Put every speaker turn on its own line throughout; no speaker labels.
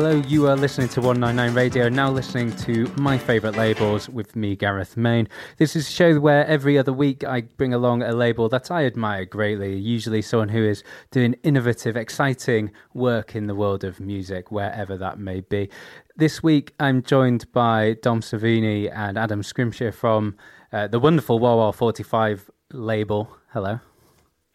Hello, you are listening to 199 Radio, now listening to my favourite labels with me, Gareth Main. This is a show where every other week I bring along a label that I admire greatly, usually someone who is doing innovative, exciting work in the world of music, wherever that may be. This week I'm joined by Dom Servini and Adam Scrimshire from uh, the wonderful Wah 45 label. Hello.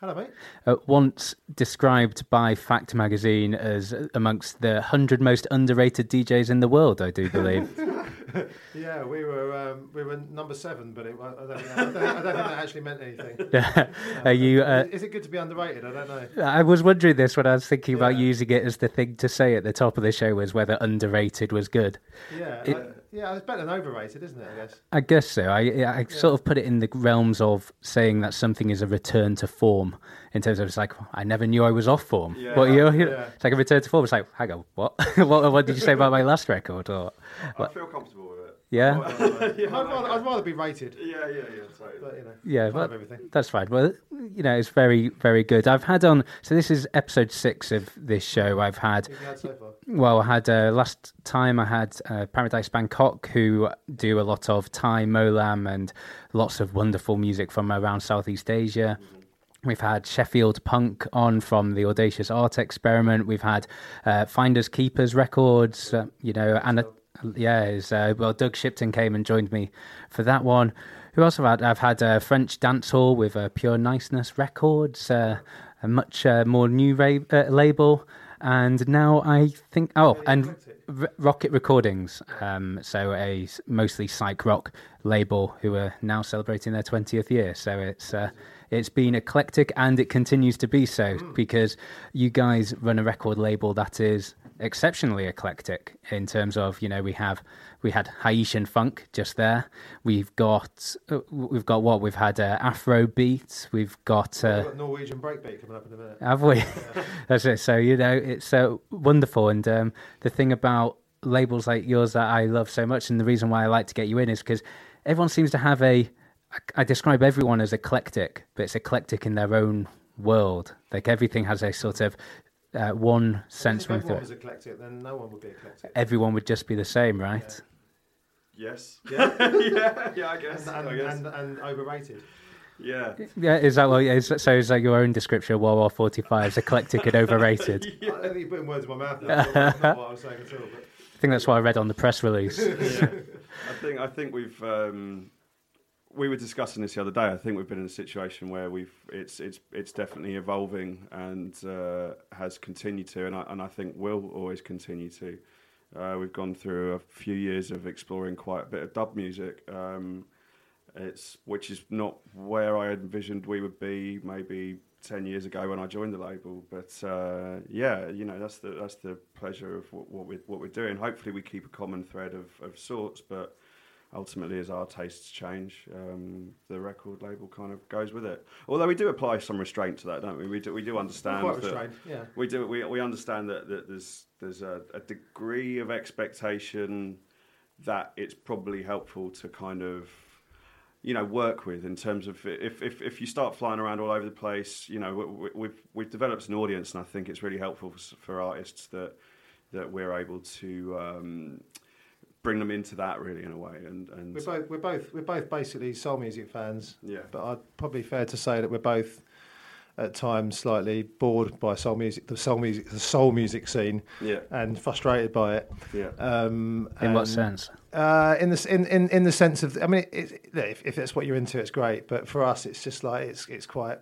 Hello, mate.
Uh, once described by Fact magazine as amongst the 100 most underrated DJs in the world, I do believe.
yeah, we were um, we were number seven, but it, I, don't think, I, don't, I, don't, think that actually meant anything.
Are you? Uh,
is it good to be underrated? I don't know.
I was wondering this when I was thinking yeah. about using it as the thing to say at the top of the show was whether underrated was good.
Yeah. It, yeah, it's better than overrated, isn't it? I guess.
I guess so. I I yeah. sort of put it in the realms of saying that something is a return to form in terms of it's like I never knew I was off form. Yeah, what, you know, yeah. It's like a return to form. It's like, hang on, what? what? What did you say about my last record? Or
what? I feel comfortable with it.
Yeah,
yeah I'd, rather, I'd, rather, be rated.
Yeah, yeah, yeah. Totally.
But, you know,
yeah, but that's fine. Well, you know, it's very, very good. I've had on. So this is episode six of this show. I've had.
had so
well, I had uh, last time. I had uh, Paradise Bangkok, who do a lot of Thai molam and lots of wonderful music from around Southeast Asia. We've had Sheffield Punk on from the Audacious Art Experiment. We've had uh, Finders Keepers Records, uh, you know, and uh, yeah, uh, well, Doug Shipton came and joined me for that one. Who else have I had? I've had uh, French Dancehall with uh, Pure Niceness Records, a much more new ra- label. And now I think, oh, and R- Rocket Recordings, um, so a mostly psych rock label who are now celebrating their 20th year. So it's uh, it's been eclectic and it continues to be so mm. because you guys run a record label that is exceptionally eclectic in terms of you know we have we had Haitian funk just there. We've got uh, we've got what we've had uh, Afro beats. We've got,
uh, got Norwegian breakbeat coming up in a minute.
Have we? Yeah. That's it. So you know it's uh, wonderful. And um, the thing about labels like yours that I love so much, and the reason why I like to get you in is because everyone seems to have a I describe everyone as eclectic, but it's eclectic in their own world. Like everything has a sort of uh, one sense.
If everyone was eclectic, then no one would be eclectic.
Everyone would just be the same, right?
Yeah. Yes. Yeah. yeah. Yeah. I guess.
And, and,
I guess.
And, and, overrated.
Yeah.
Yeah. Is that what? Is, so is that your own description of Wah Wah Forty Five? Is eclectic and overrated?
yeah. I don't think you're putting words in my mouth. That's not, not what I was saying at all. But...
I think that's what I read on the press release.
yeah. I think I think we've um, we were discussing this the other day. I think we've been in a situation where we've it's it's it's definitely evolving and uh, has continued to, and I, and I think will always continue to. Uh, we've gone through a few years of exploring quite a bit of dub music. Um, it's which is not where I envisioned we would be maybe ten years ago when I joined the label. But uh, yeah, you know that's the that's the pleasure of what, what we what we're doing. Hopefully, we keep a common thread of, of sorts, but ultimately, as our tastes change, um, the record label kind of goes with it. Although we do apply some restraint to that, don't we? We do, we do understand
quite that. Yeah.
We do. We, we understand that, that there's there's a, a degree of expectation that it's probably helpful to kind of you know work with in terms of if, if, if you start flying around all over the place you know we, have we've, we've developed an audience and I think it's really helpful for, for artists that that we're able to um, bring them into that really in a way. And, and
we're both we're both we're both basically soul music fans.
Yeah.
But I'd probably fair to say that we're both at times slightly bored by soul music, the soul music, the soul music scene,
yeah.
and frustrated by it.
Yeah.
Um, in what sense?
Uh, in the in, in in the sense of, I mean, it, it, if if that's what you're into, it's great. But for us, it's just like it's it's quite,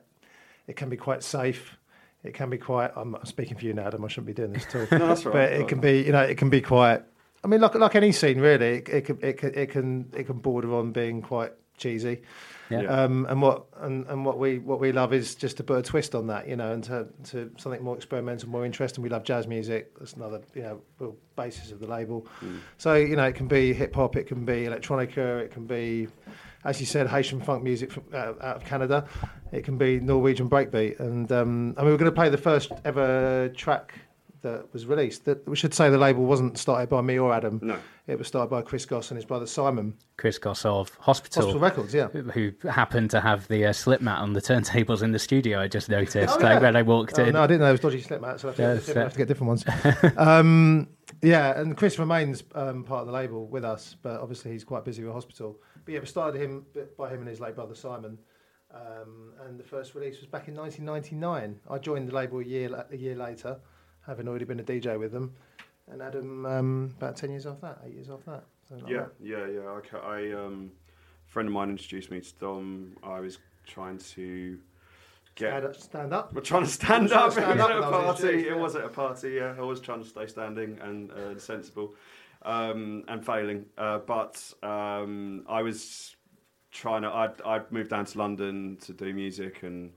it can be quite safe. It can be quite. I'm speaking for you now, Adam. I shouldn't be doing this too.
no, that's right.
But it can be, you know, it can be quite I mean, like like any scene, really, it, it can it can it can it can border on being quite cheesy.
Yeah.
Um, and what and, and what we what we love is just to put a twist on that, you know, and to, to something more experimental, more interesting. We love jazz music. That's another you know real basis of the label. Mm. So you know, it can be hip hop, it can be electronica, it can be, as you said, Haitian funk music from, uh, out of Canada. It can be Norwegian breakbeat, and um, I mean, we're going to play the first ever track that was released. That we should say the label wasn't started by me or Adam.
No,
it was started by Chris Goss and his brother Simon.
Chris Goss of Hospital,
Hospital Records, yeah,
who happened to have the uh, slip mat on the turntables in the studio. I just noticed oh, yeah. like when I walked
oh,
in.
No, I didn't know it was dodgy slip mats, so I have to, yes, get, have to get different ones. um, Yeah, and Chris remains um, part of the label with us, but obviously he's quite busy with hospital. But yeah, we started him by him and his late brother Simon, um, and the first release was back in 1999. I joined the label a year a year later, having already been a DJ with them, and Adam um, about ten years off that, eight years off that.
Like yeah, that. yeah, yeah, Okay, I um, a friend of mine introduced me to Dom. I was trying to
get stand up. Stand up.
We're trying to stand trying up. To stand up. at a party. It was at a party. Yeah, I was trying to stay standing and uh, sensible, um, and failing. Uh, but um, I was trying to. I'd, I'd moved down to London to do music and.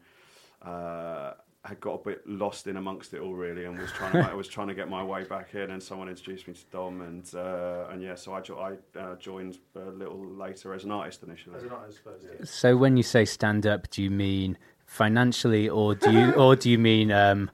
Uh, had got a bit lost in amongst it all really, and was trying to I was trying to get my way back in. And someone introduced me to Dom, and uh, and yeah, so I, jo- I uh, joined a little later as an artist initially.
As an artist, yeah.
So when you say stand up, do you mean financially, or do you or do you mean um,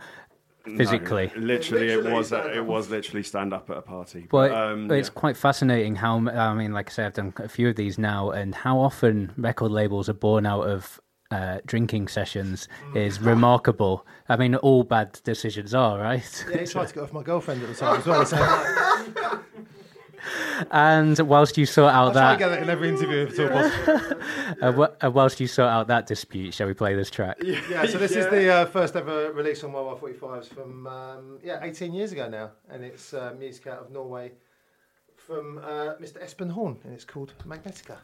physically?
No, literally, literally, it was a, it was literally stand up at a party.
But, um, it's yeah. quite fascinating how I mean, like I say, I've done a few of these now, and how often record labels are born out of uh, drinking sessions is remarkable. I mean, all bad decisions are, right?
Yeah, he tried to get off my girlfriend at the time as well. So.
and whilst you sort out
I
that,
get it in every interview if at all possible.
uh, uh, whilst you sort out that dispute, shall we play this track?
Yeah, yeah so this yeah. is the uh, first ever release on Wah Wah 45s from um, yeah 18 years ago now, and it's uh, music out of Norway from uh, Mr. Espen Horn, and it's called Magnetica.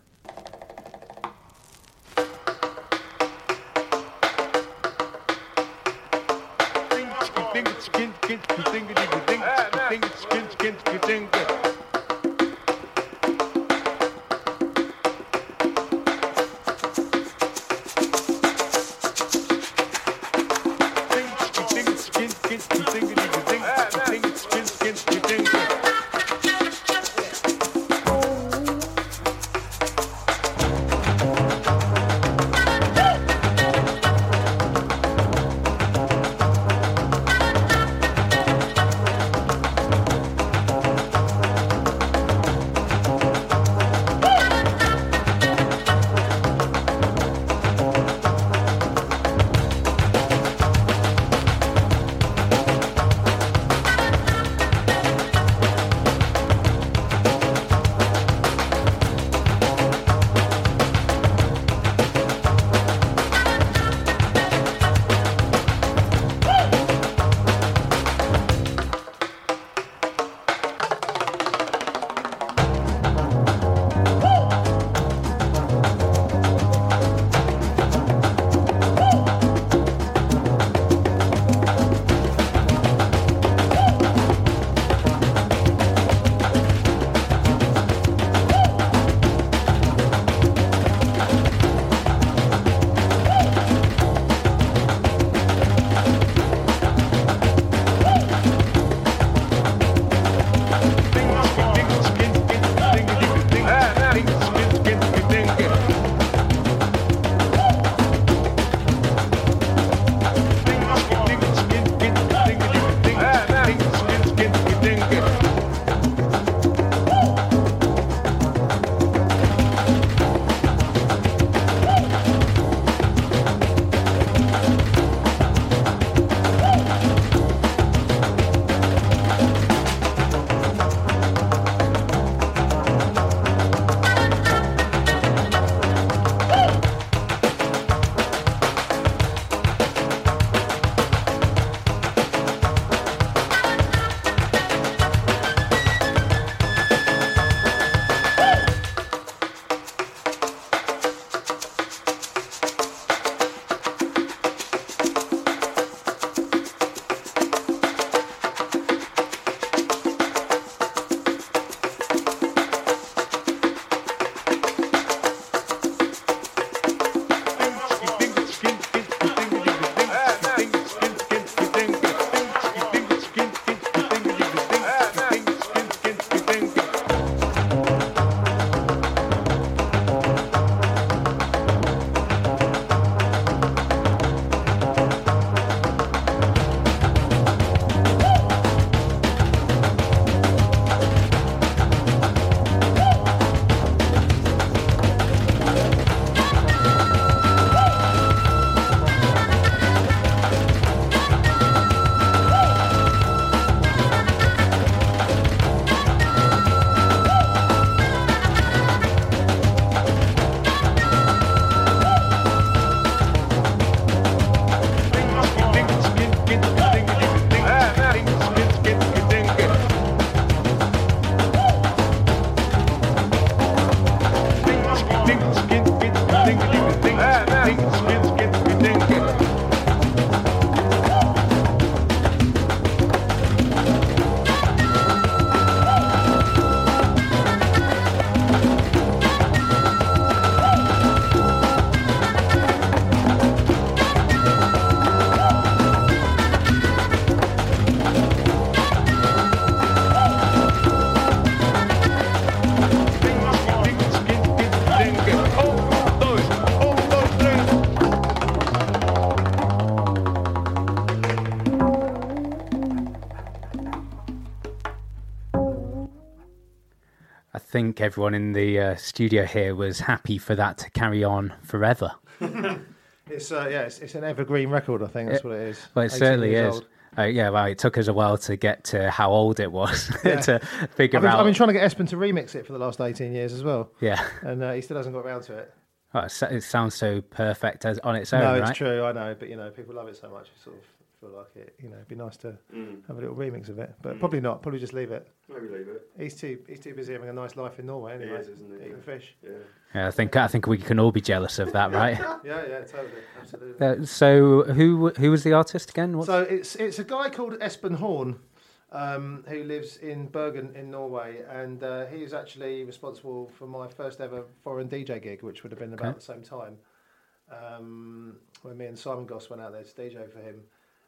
skin skin skin skin skin skin skin skin skin skin everyone in the uh, studio here was happy for that to carry on forever.
It's uh, yeah, it's, it's an evergreen record. I think that's what it is.
Well, it certainly is.
old.
Uh, yeah, well, it took us a while to get to how old it was to figure
I've been,
out.
I've been trying to get Espen to remix it for the last eighteen years as well,
yeah,
and uh, he still hasn't got around to it.
it, sounds so perfect as on its own,
no,
right?
it's true. I know, but you know, people love it so much. You sort of feel like it. You know, it'd be nice to have a little remix of it, but probably not. Probably just leave it.
Maybe leave it.
He's too he's too busy having a nice life in Norway anyway,
is, isn't he?
eating
Yeah.
fish.
Yeah.
Yeah, I think I think we can all be jealous of that, right?
Yeah, yeah, totally, absolutely.
uh, so, who who was the artist again? What's,
So it's it's a guy called Espen Horn, um, who lives in Bergen in Norway, and uh, he is actually responsible for my first ever foreign DJ gig, which would have been about
Okay.
the same time um, when me and Simon Goss went out there to DJ for him.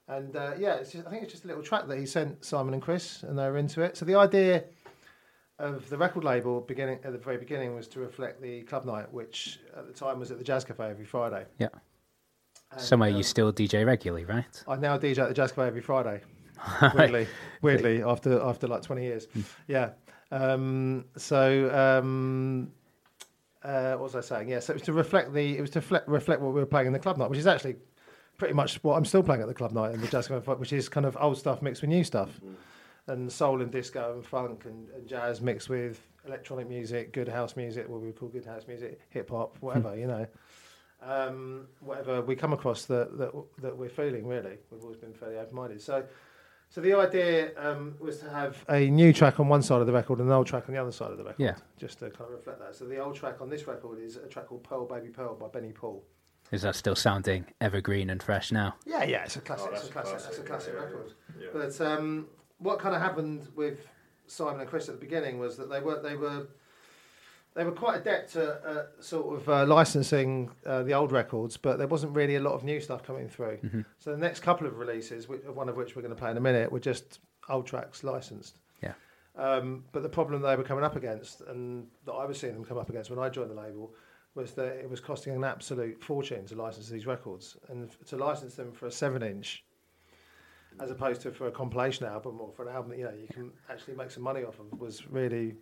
And uh, yeah, it's just, I think it's just a little track that he sent Simon and Chris, and they were into it. So the idea of the record label beginning at the very beginning was to reflect the club night, which at the time was at the Jazz Cafe every Friday.
yeah,
And,
somewhere
um,
you still DJ regularly, right?
I now DJ at the Jazz Cafe every Friday. weirdly, weirdly, after after like twenty years, yeah. Um, so um, uh, what was I saying? Yeah, so it was to reflect the it was to reflect, reflect what we were playing in the club night, which is actually pretty much what I'm still playing at the club night in the Jazz Cafe, which is kind of old stuff mixed with new stuff, and soul and disco and funk and, and jazz mixed with electronic music, good house music, what we call good house music, hip hop, whatever, you know um, whatever we come across that, that that we're feeling. Really, we've always been fairly open-minded. So, so the idea um, was to have a new track on one side of the record and an old track on the other side of the record.
Yeah.
just to kind of reflect that. So the old track on this record is a track called "Pearl Baby Pearl" by Benny Paul.
Is that still sounding evergreen and fresh now?
Yeah, yeah, it's a classic.
Oh,
it's a
that's a
classic. That's a
classic,
classic
yeah,
record.
yeah, yeah.
But um, what kind of happened with Simon and Chris at the beginning was that they were they were they were quite adept at uh, sort of uh, licensing uh, the old records, but there wasn't really a lot of new stuff coming through. So the next couple of releases, one of which we're going to play in a minute, were just old tracks licensed.
Yeah.
Um, but the problem they were coming up against, and that I was seeing them come up against when I joined the label, was that it was costing an absolute fortune to license these records, and to license them for a seven-inch, as opposed to for a compilation album or for an album that you know you can actually make some money off of, was really.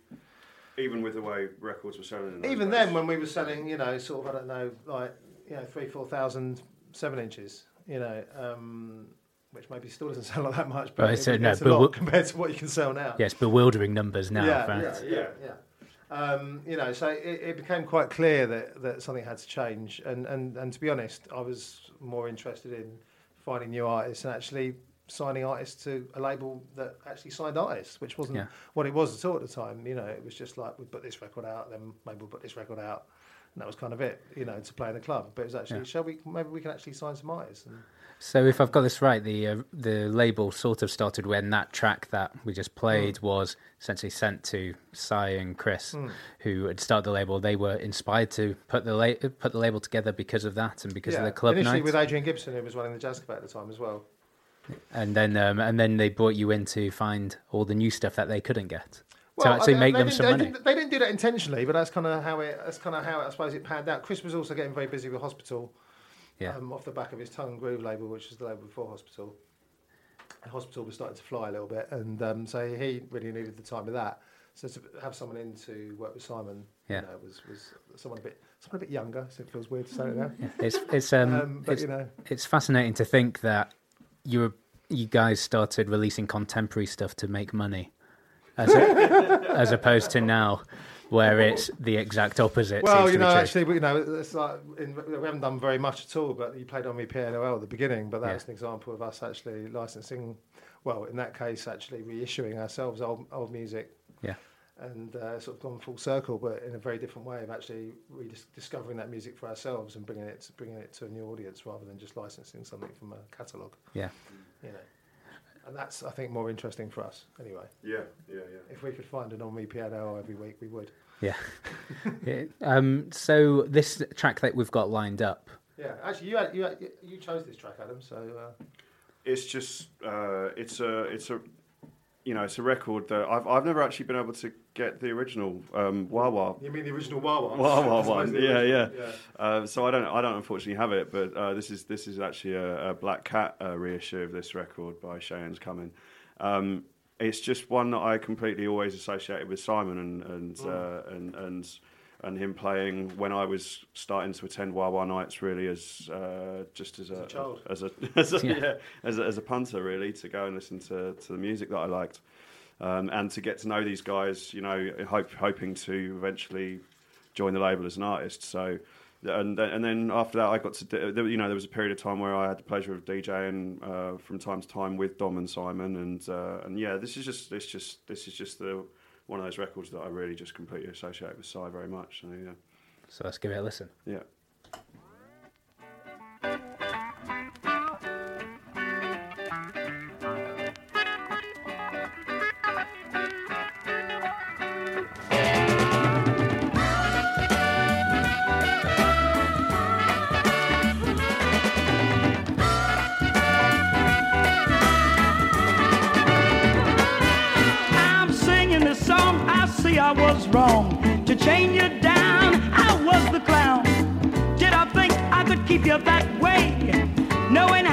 Even with the way records were selling. In those
Even
days.
then, when we were selling, you know, sort of I don't know, like you know, three, four thousand seven inches, you know. Um, which maybe still doesn't sound like that much, but
Well,
it's,
it's, no,
a
but
lot compared to what you can sell now.
Yeah, it's bewildering numbers now.
yeah, yeah, yeah, yeah. Um, you know, so it, it became quite clear that, that something had to change, and, and, and to be honest, I was more interested in finding new artists and actually signing artists to a label that actually signed artists, which wasn't
Yeah.
what it was at all at the time. You know, it was just like we put this record out, then maybe we'll put this record out, and that was kind of it. You know, to play in the club. But it was actually,
Yeah.
shall we? Maybe we can actually sign some artists. And,
So if I've got this right, the uh, the label sort of started when that track that we just played was essentially sent to Cy and Chris, who had started the label. They were inspired to put the la- put the label together because of that and because of the club
initially
night.
with Adrian Gibson, who was running the Jazz Cafe at the time as well.
and then um, and then they brought you in to find all the new stuff that they couldn't get to actually
I-
make them some
they
money.
Didn't, they didn't do that intentionally, but that's kind of how it. That's kind of how I suppose it panned out. Chris was also getting very busy with Hospital,
Yeah.
um, off the back of his Tongue and Groove label, which was the label before Hospital. And Hospital was starting to fly a little bit, and um, so he really needed the time of that. So to have someone in to work with Simon,
Yeah.
you know, was was someone a bit someone a bit younger. So it feels weird to say it now.
It's it's um,
Um, but
it's,
you know,
it's fascinating to think that you were you guys started releasing contemporary stuff to make money, as a, as opposed to now, where it's the exact opposite.
Well, you know, actually, we- you know, it's like in, we haven't done very much at all. But you played on me PNOL at the beginning, but that
Yeah.
was an example of us actually licensing. Well, in that case, actually reissuing ourselves old old music
yeah,
and uh, sort of gone full circle, but in a very different way of actually rediscovering that music for ourselves and bringing it to, bringing it to a new audience rather than just licensing something from a catalogue.
yeah.
You know, and that's I think more interesting for us anyway.
Yeah, yeah, yeah.
If we could find an on me piano every week, we would.
Yeah. Yeah. um, so this track that we've got lined up,
Yeah, actually, you had, you had, you chose this track, Adam. So. Uh,
It's just uh, it's a it's a you know it's a record that I've I've never actually been able to get the original um, Wah Wah
You mean the original Wawa?
Wah Wah
I suppose
one.
the
Yeah, yeah. Uh, so I don't I don't unfortunately have it, but uh, this is this is actually a, a Black Cat uh, reissue of this record by Cheyenne's Coming. Um, it's just one that I completely always associated with Simon and and
Mm.
uh, and and and him playing when I was starting to attend Wah Wah nights really as uh, just as a,
a child.
as a as a,
Yeah.
yeah, as a as a punter really to go and listen to to the music that I liked. Um, and to get to know these guys, you know, hope, hoping to eventually join the label as an artist. So, and then- and then after that, I got to you know there was a period of time where I had the pleasure of DJing uh, from time to time with Dom and Simon, and uh, and yeah, this is just this just this is just the one of those records that I really just completely associate with Psy very much. So yeah,
So let's give it a listen.
yeah.
I was wrong to chain you down. I was the clown. Did I think I could keep you that way? Knowing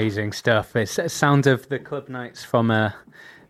Amazing stuff. It's a sound of the club nights from, uh,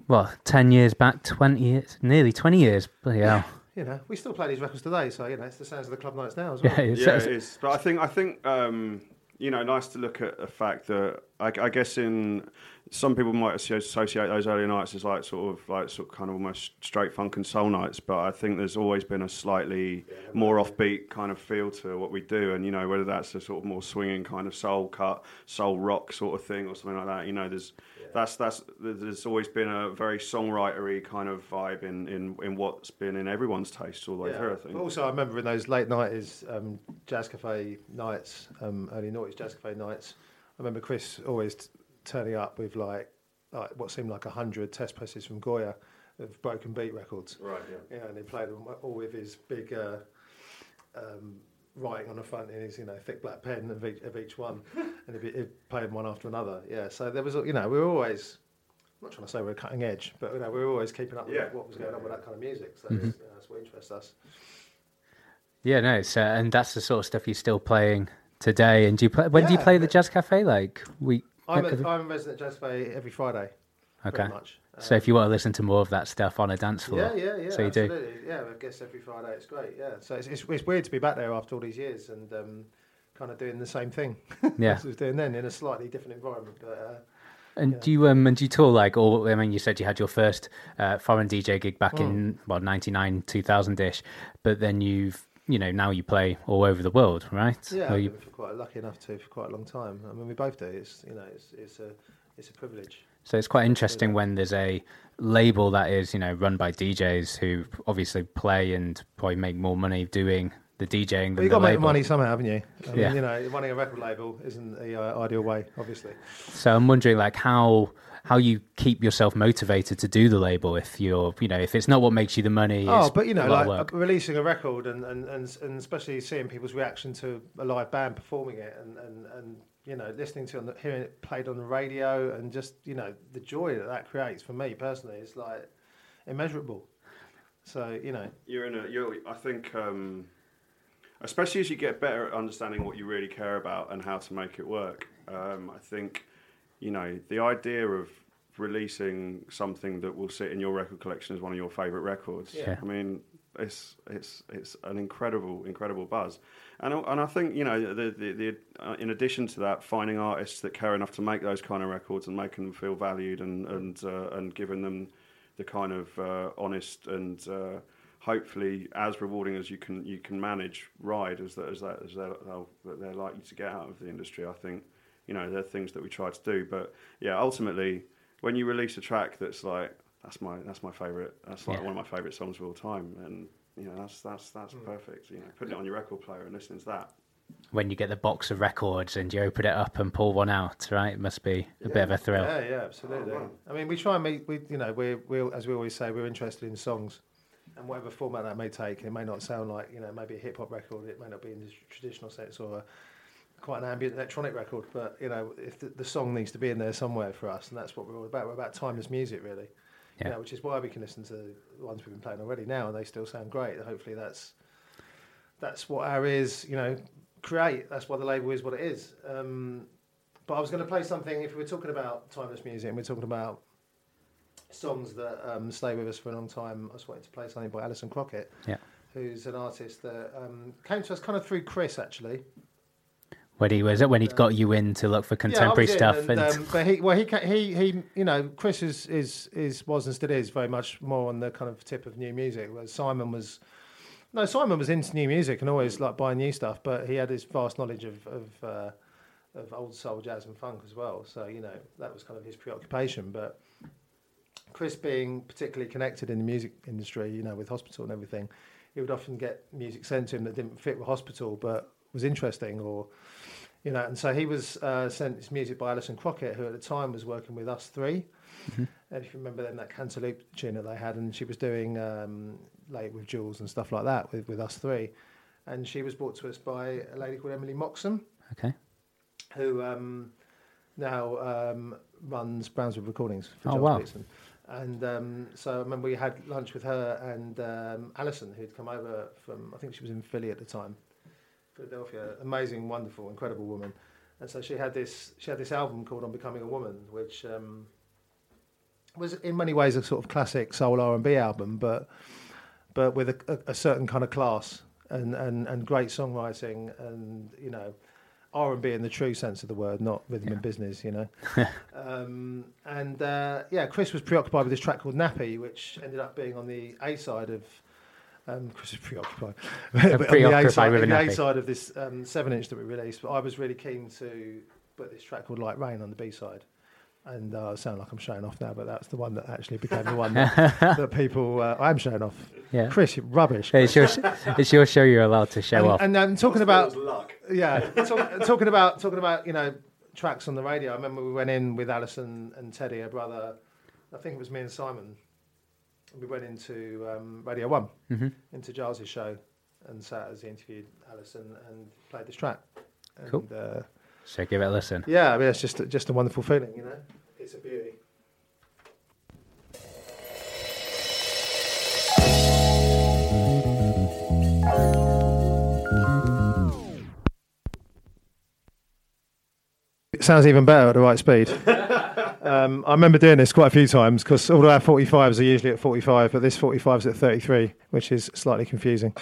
well, 10 years back, 20 years, nearly 20 years. Bloody hell.
You know, we still play these records today, so you know it's the sounds of the club nights now as well.
Yeah, it's,
yeah,
it's-
it is. But I think I think um, you know, nice to look at the fact that I, I guess in some people might associate those early nights as like sort of like sort of kind of almost straight funk and soul nights. But I think there's always been a slightly more offbeat kind of feel to what we do, and you know whether that's a sort of more swinging kind of soul cut, soul rock sort of thing or something like that. You know, there's that's that's there's always been a very songwritery kind of vibe in in in what's been in everyone's taste all the way through. I think.
But also, I remember in those late nighties, um, jazz cafe nights, um, early noughties jazz cafe nights. I remember Chris always t- turning up with like, like what seemed like a hundred test presses from Goya of broken beat records.
Right. Yeah.
Yeah, and he played them all with his big uh, um, writing on the front in his you know thick black pen of each, of each one, and he'd, be, he'd play them one after another. Yeah, so there was you know we were always. I'm not trying to say we're cutting edge, but you know, we were always keeping up with
Yeah.
what was going on with that kind of music. So that's, you know, that's what interests us.
yeah, no, it's, uh, and that's the sort of stuff you're still playing today. And do you play, when do you play the Jazz Cafe? Like, we.
I'm a, I'm a resident jazz cafe every Friday.
Okay.
Pretty much.
So if you want to listen to more of that stuff on a dance floor,
Yeah, yeah, yeah.
So you do.
Yeah, I guess every Friday it's great. Yeah, so it's, it's, it's weird to be back there after all these years and um, kind of doing the same thing.
Yeah.
as I was doing then in a slightly different environment. But uh,
And do you um and do you tour like all? I mean, you said you had your first uh, foreign DJ gig back in
Mm.
well ninety nine two thousand ish, but then you've you know now you play all over the world, right?
yeah,
Or
I've
you,
been quite lucky enough to for quite a long time. I mean, we both do. It's you know, it's it's a it's a privilege.
so it's quite interesting when there's a label that is you know run by DJs who obviously play and probably make more money doing the DJing
But you've got to make
label.
money somehow, haven't you? I
Yeah.
mean, you know, running a record label isn't the uh, ideal way, obviously.
So I'm wondering like how how you keep yourself motivated to do the label if you're you know if it's not what makes you the money.
Oh,
it's
but you know, like
work.
releasing a record and, and, and, and especially seeing people's reaction to a live band performing it and, and, and you know, listening to it, on the, hearing it played on the radio and just, you know, the joy that that creates for me personally is like immeasurable. So, you know,
You're in a. You're. I think. Um, especially as you get better at understanding what you really care about and how to make it work. Um, I think, you know, the idea of releasing something that will sit in your record collection as one of your favourite records.
Yeah.
I mean, it's it's it's an incredible incredible buzz, and I- and I think you know the the, the uh, in addition to that, finding artists that care enough to make those kind of records and making them feel valued and and uh, and giving them the kind of uh, honest and uh, hopefully as rewarding as you can you can manage ride as that as that as they're, they're likely to get out of the industry. I think you know they're things that we try to do, but yeah, ultimately when you release a track that's like that's my that's my favorite that's like
Yeah.
one of my favorite songs of all time, and you know that's that's that's mm. perfect. You know, putting it on your record player and listening to that.
when you get the box of records and you open it up and pull one out, right? It must be a bit of a thrill.
yeah, yeah, absolutely. Oh, I mean, we try and make, we, you know, we're, we're, as we always say, we're interested in songs and whatever format that may take. It may not sound like, you know, maybe a hip hop record, it may not be in the traditional sense or a, quite an ambient electronic record, but, you know, if the, the song needs to be in there somewhere for us, and that's what we're all about. We're about timeless music, really.
Yeah.
You know, which is why we can listen to the ones we've been playing already now, and they still sound great. Hopefully, that's that's what our ears, you know, create. That's why the label is what it is. Um, but I was going to play something. If we're talking about timeless music, and we're talking about songs that um, stay with us for a long time, I just wanted to play something by Alison Crockett,
Yeah.
who's an artist that um, came to us kind of through Chris, actually.
When he was when he'd got you in to look for contemporary
yeah,
stuff,
in,
and,
um, but he, well, he, he, he, you know, Chris is, is, is, was and still is very much more on the kind of tip of new music. Whereas Simon was, no, Simon was into new music and always like buying new stuff, but he had his vast knowledge of, of, uh, of old soul, jazz, and funk as well. So you know, that was kind of his preoccupation. But Chris, being particularly connected in the music industry, you know, with hospital and everything, he would often get music sent to him that didn't fit with hospital, but was interesting or you know, and so he was uh, sent his music by Alison Crockett, who at the time was working with Us 3 And if you remember then that Cantaloop tune that they had, and she was doing um, late with Jools and stuff like that with, with Us Three, and she was brought to us by a lady called Emily Moxon,
okay,
who um, now um, runs Brownswood Recordings for
Oh, wow.
Peterson. And um, so I remember we had lunch with her and um, Alison, who'd come over from, I think she was in Philly at the time, Philadelphia. Amazing, wonderful, incredible woman. And so she had this, she had this album called On Becoming a Woman, which um, was in many ways a sort of classic soul R and B album, but but with a, a, a certain kind of class and, and, and great songwriting and you know R and B in the true sense of the word, not rhythm and business, you know. um, and uh, yeah, Chris was preoccupied with this track called Nappy, which ended up being on the A side of. Um, Chris is preoccupied. But on the A-side,
with
the. A side of this um, seven inch that we released. But I was really keen to put this track called Light Rain on the B side. And uh, I sound like I'm showing off now, but that's the one that actually became the one that, that people. Uh, I'm showing off.
Yeah.
Chris, you're rubbish.
it's your it's your show. You're allowed to show
and,
off.
and um, talking about
luck.
yeah, talk, talking about talking about you know tracks on the radio. I remember we went in with Alison and Teddy, her brother. I think it was me and Simon. We went into um, Radio One,
Mm-hmm.
into Gilles's show, and sat as he interviewed Alison and played this track. And,
Cool.
Uh,
so give it a listen.
yeah, I mean, it's just just a wonderful feeling, you know. It's a beauty. It sounds even better at the right speed.
Um, I remember doing this quite a few times because all our 45s are usually at 45, but this 45 is at 33, which is slightly confusing.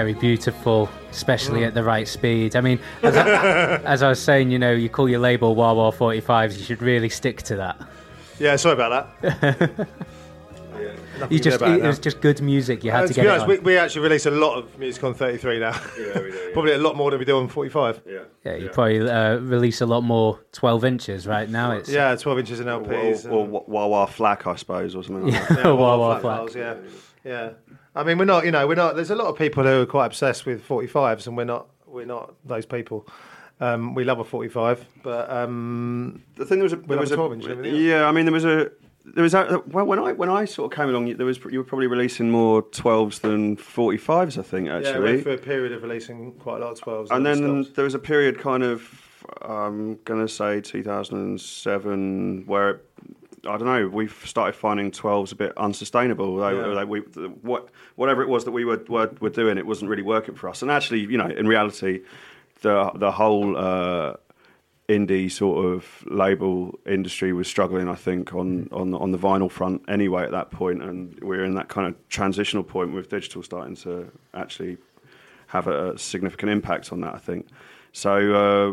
Very beautiful, especially at the right speed. I mean, as I, as I was saying, you know, you call your label Wah Wah 45s, you should really stick to that.
Yeah, sorry about that. Nothing
You just,
about
it
now.
was just good music. You had
Uh,
to
to
get
be
it
honest,
on.
we, we actually release a lot of music on 33 now.
Yeah, we do, yeah.
Probably a lot more than we do on 45.
Yeah.
Yeah, you probably uh, release a lot more 12 inches right now. It's
Yeah, 12 inches in
Or,
LPs.
or, or Wawa Flack, I suppose, or something like that.
Yeah,
Wah
Wah
Wah
flat
flat.
yeah, yeah. I mean, we're not, you know, we're not. There's a lot of people who are quite obsessed with 45s, and we're not. We're not those people. Um, we love a 45, but um,
the thing there was a, there was
a
a
inch and everything else.
yeah. I mean, there was a there was a, well when I when I sort of came along, there was you were probably releasing more twelves than forty fives. I think
yeah, we
actually.
went through a period of releasing quite a lot of 12s.
and
then
there was a period kind of I'm gonna say 2007 where it, I don't know We've started finding 12s a bit unsustainable. They,
Yeah.
we, what whatever it was that we were, were were doing, it wasn't really working for us. And actually, you know, in reality, the the whole uh, indie sort of label industry was struggling. I think on on on the vinyl front anyway at that point. and we're in that kind of transitional point with digital starting to actually have a, significant impact on that. I think. So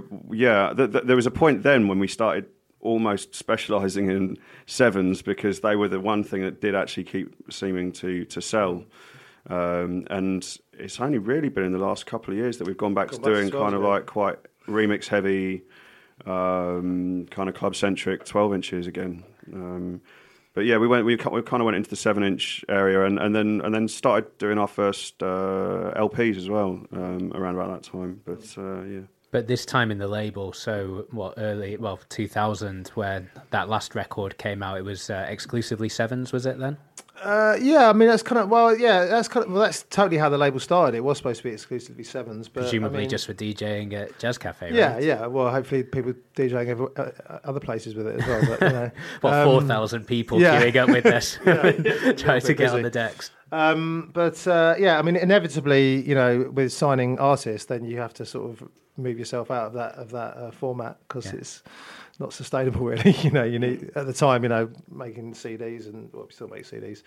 uh, yeah, th- th- there was a point then when we started almost specialising in sevens because they were the one thing that did actually keep seeming to to sell. Um, and it's only really been in the last couple of years that we've gone back to doing
12s,
kind of like quite remix heavy, um, kind of club centric twelve inches again. Um, but yeah, we went. We, we kind of went into the seven-inch area, and, and then and then started doing our first uh, LPs as well um, around about that time. But uh, yeah,
But this time in the label, so what early, well, 2000, when that last record came out, it was uh, exclusively sevens, was it then?
Uh, yeah, I mean that's kind of well, yeah, that's kind of well, that's totally how the label started. It was supposed to be exclusively sevens, but
Presumably
I mean,
just for DJing at Jazz Cafe, right?
yeah, yeah. Well, hopefully people DJing every, uh, uh, other places with it as well. But, you know,
What,
Um,
4,000 people
yeah.
queuing up with this, trying to get on the decks.
Um, but uh, yeah, I mean, inevitably, you know, with signing artists, then you have to sort of move yourself out of that of that uh, format because
Yeah.
it's not sustainable, really. you know, you need at the time, you know, making CDs and well, we still make CDs,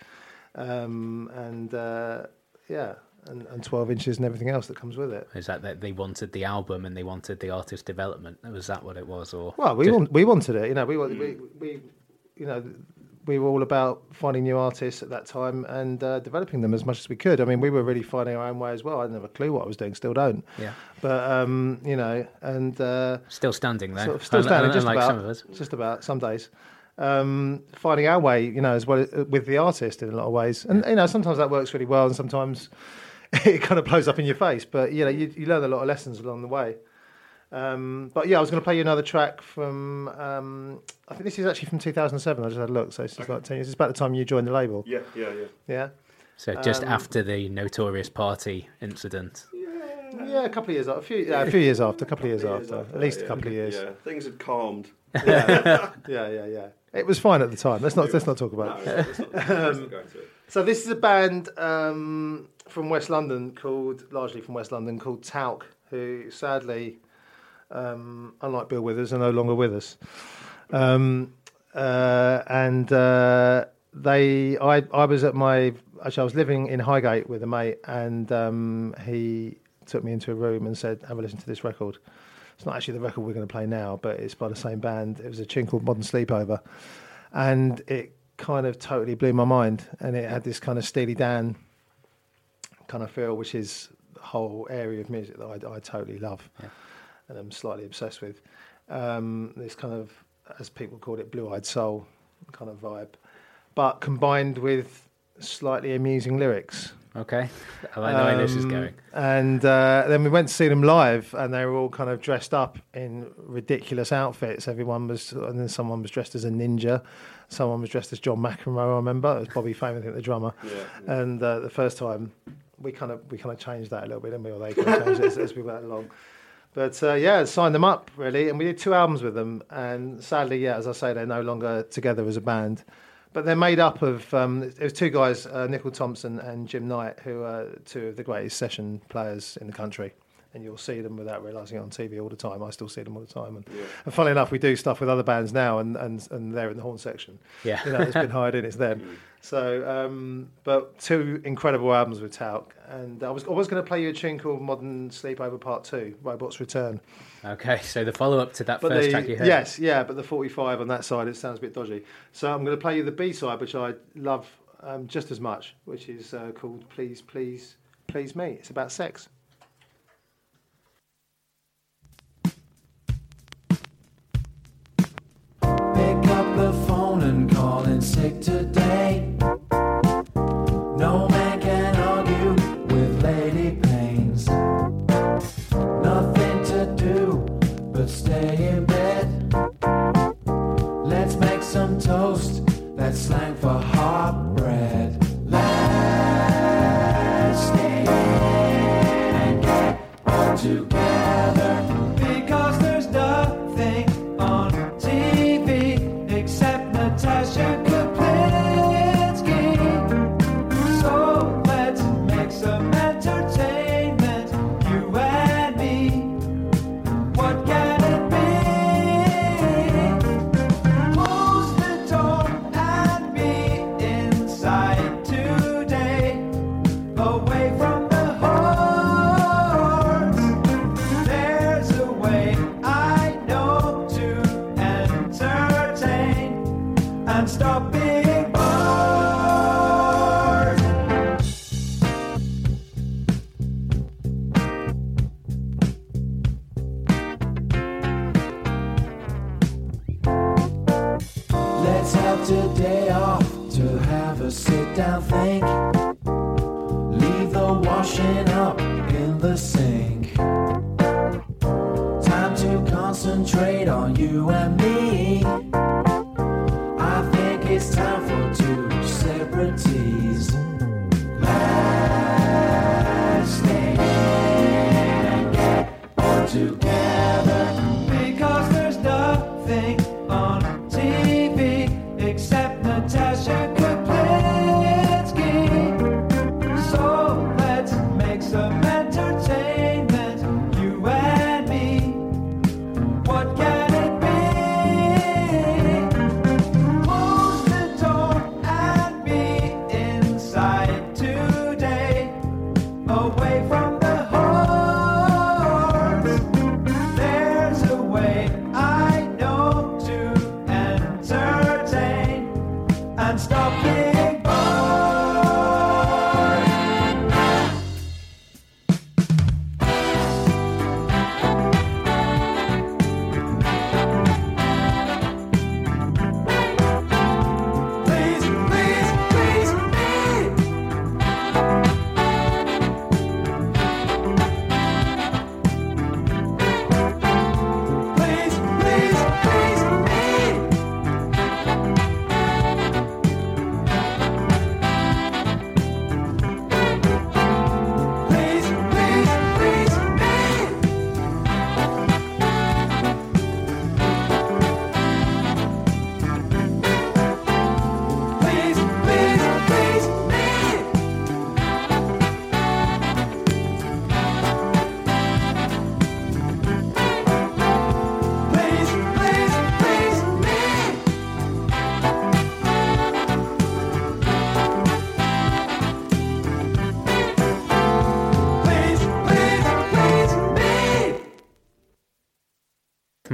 um, and uh, yeah, and, and twelve inches and everything else that comes with it.
Is that that they wanted the album and they wanted the artist development? Was that what it was? Or
Well, we
just-
want, we wanted it. You know, we we we you know we were all about finding new artists at that time and uh, developing them as much as we could. I mean, we were really finding our own way as well. I didn't have a clue what I was doing, still don't.
Yeah.
But um, you know, and uh,
still standing there.
sort of still standing, just about,
some of us.
just about some days. Um, finding our way, you know, as well with the artist in a lot of ways, and you know, sometimes that works really well, and sometimes it kind of blows up in your face. But you know, you, you learn a lot of lessons along the way. Um, but yeah, I was going to play you another track from. Um, I think this is actually from 2007. I just had a look, so it's just like 10 years. It's about the time you joined the label.
yeah, yeah, yeah.
Yeah,
So just
um,
after the Notorious Party incident.
yeah, a couple of years, a few, yeah, a few years after, a couple of years after, at least a couple of years.
Yeah, things had calmed.
Yeah, yeah, yeah. yeah. It was fine at the time. Let's not let's not talk about it.
No, let's not- let's not go into it.
So this is a band um, from West London called, largely from West London, called Talc, who sadly, um, unlike Bill Withers, are no longer with us. Um, uh, and uh, they, I, I was at my, actually, I was living in Highgate with a mate, and um, he took me into a room and said, "Have a listen to this record." It's not actually the record we're going to play now, but it's by the same band. It was a tune called Modern Sleepover, and it kind of totally blew my mind. And it had this kind of Steely Dan kind of feel, which is the whole area of music that I, I totally love, and I'm slightly obsessed with. Um, this kind of, as people call it, blue-eyed soul kind of vibe, but combined with slightly amusing lyrics.
Okay. I like the way this is
Um,
going.
And uh, then we went to see them live, and they were all kind of dressed up in ridiculous outfits. Everyone was, and then someone was dressed as a ninja. Someone was dressed as John McEnroe. I remember it was Bobby Fame, I think, the drummer.
Yeah,
And uh, the first time, we kind of we kind of changed that a little bit, didn't we? Or they kind of changed it as, as we went along. But uh, yeah, signed them up really, and we did two albums with them. And sadly, yeah, as I say, they're no longer together as a band. But they're made up of um, there's two guys, uh, Nichol Thomson and Jim Knight, who are two of the greatest session players in the country. And you'll see them without realising it on TV all the time. I still see them all the time. And, and funnily enough, we do stuff with other bands now, and, and, and they're in the horn section.
Yeah.
you know, it's been hired in. It's them. So, um, but two incredible albums with Talc, and I was I was going to play you a tune called Modern Sleepover Part Two, Robots Return.
Okay, so the follow up to that
But
first
the,
track you heard.
yes, yeah, but the 45 on that side it sounds a bit dodgy. So I'm going to play you the B side, which I love um, just as much, which is uh, called Please, Please, Please Me. It's about sex.
Phone and call in sick today. No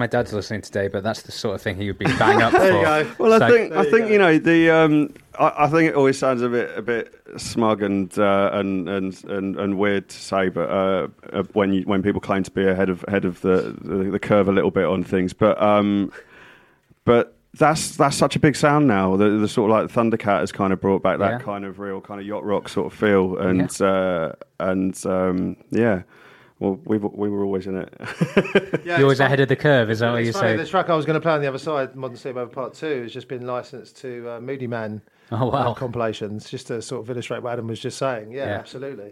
My dad's listening today, but that's the sort of thing he would be bang up for.
You go.
Well, I
So-
think I think you know the. Um, I, I think it always sounds a bit a bit smug and uh, and, and and and weird to say, but uh, uh, when you when people claim to be ahead of ahead of the, the, the curve a little bit on things, but um, but that's that's such a big sound now. The, the sort of like Thundercat has kind of brought back that
Yeah.
kind of real kind of yacht rock sort of feel, and uh, and um, yeah. Well, we we were always in it.
Yeah,
You're always
it's
ahead of the curve, is that what you
funny,
say?
The track I was going to play on the other side, Modern Sleepover Part 2, has just been licensed to uh, Moodymann
Oh, wow.
uh, compilations, just to sort of illustrate what Adam was just saying. Yeah,
Yeah.
absolutely.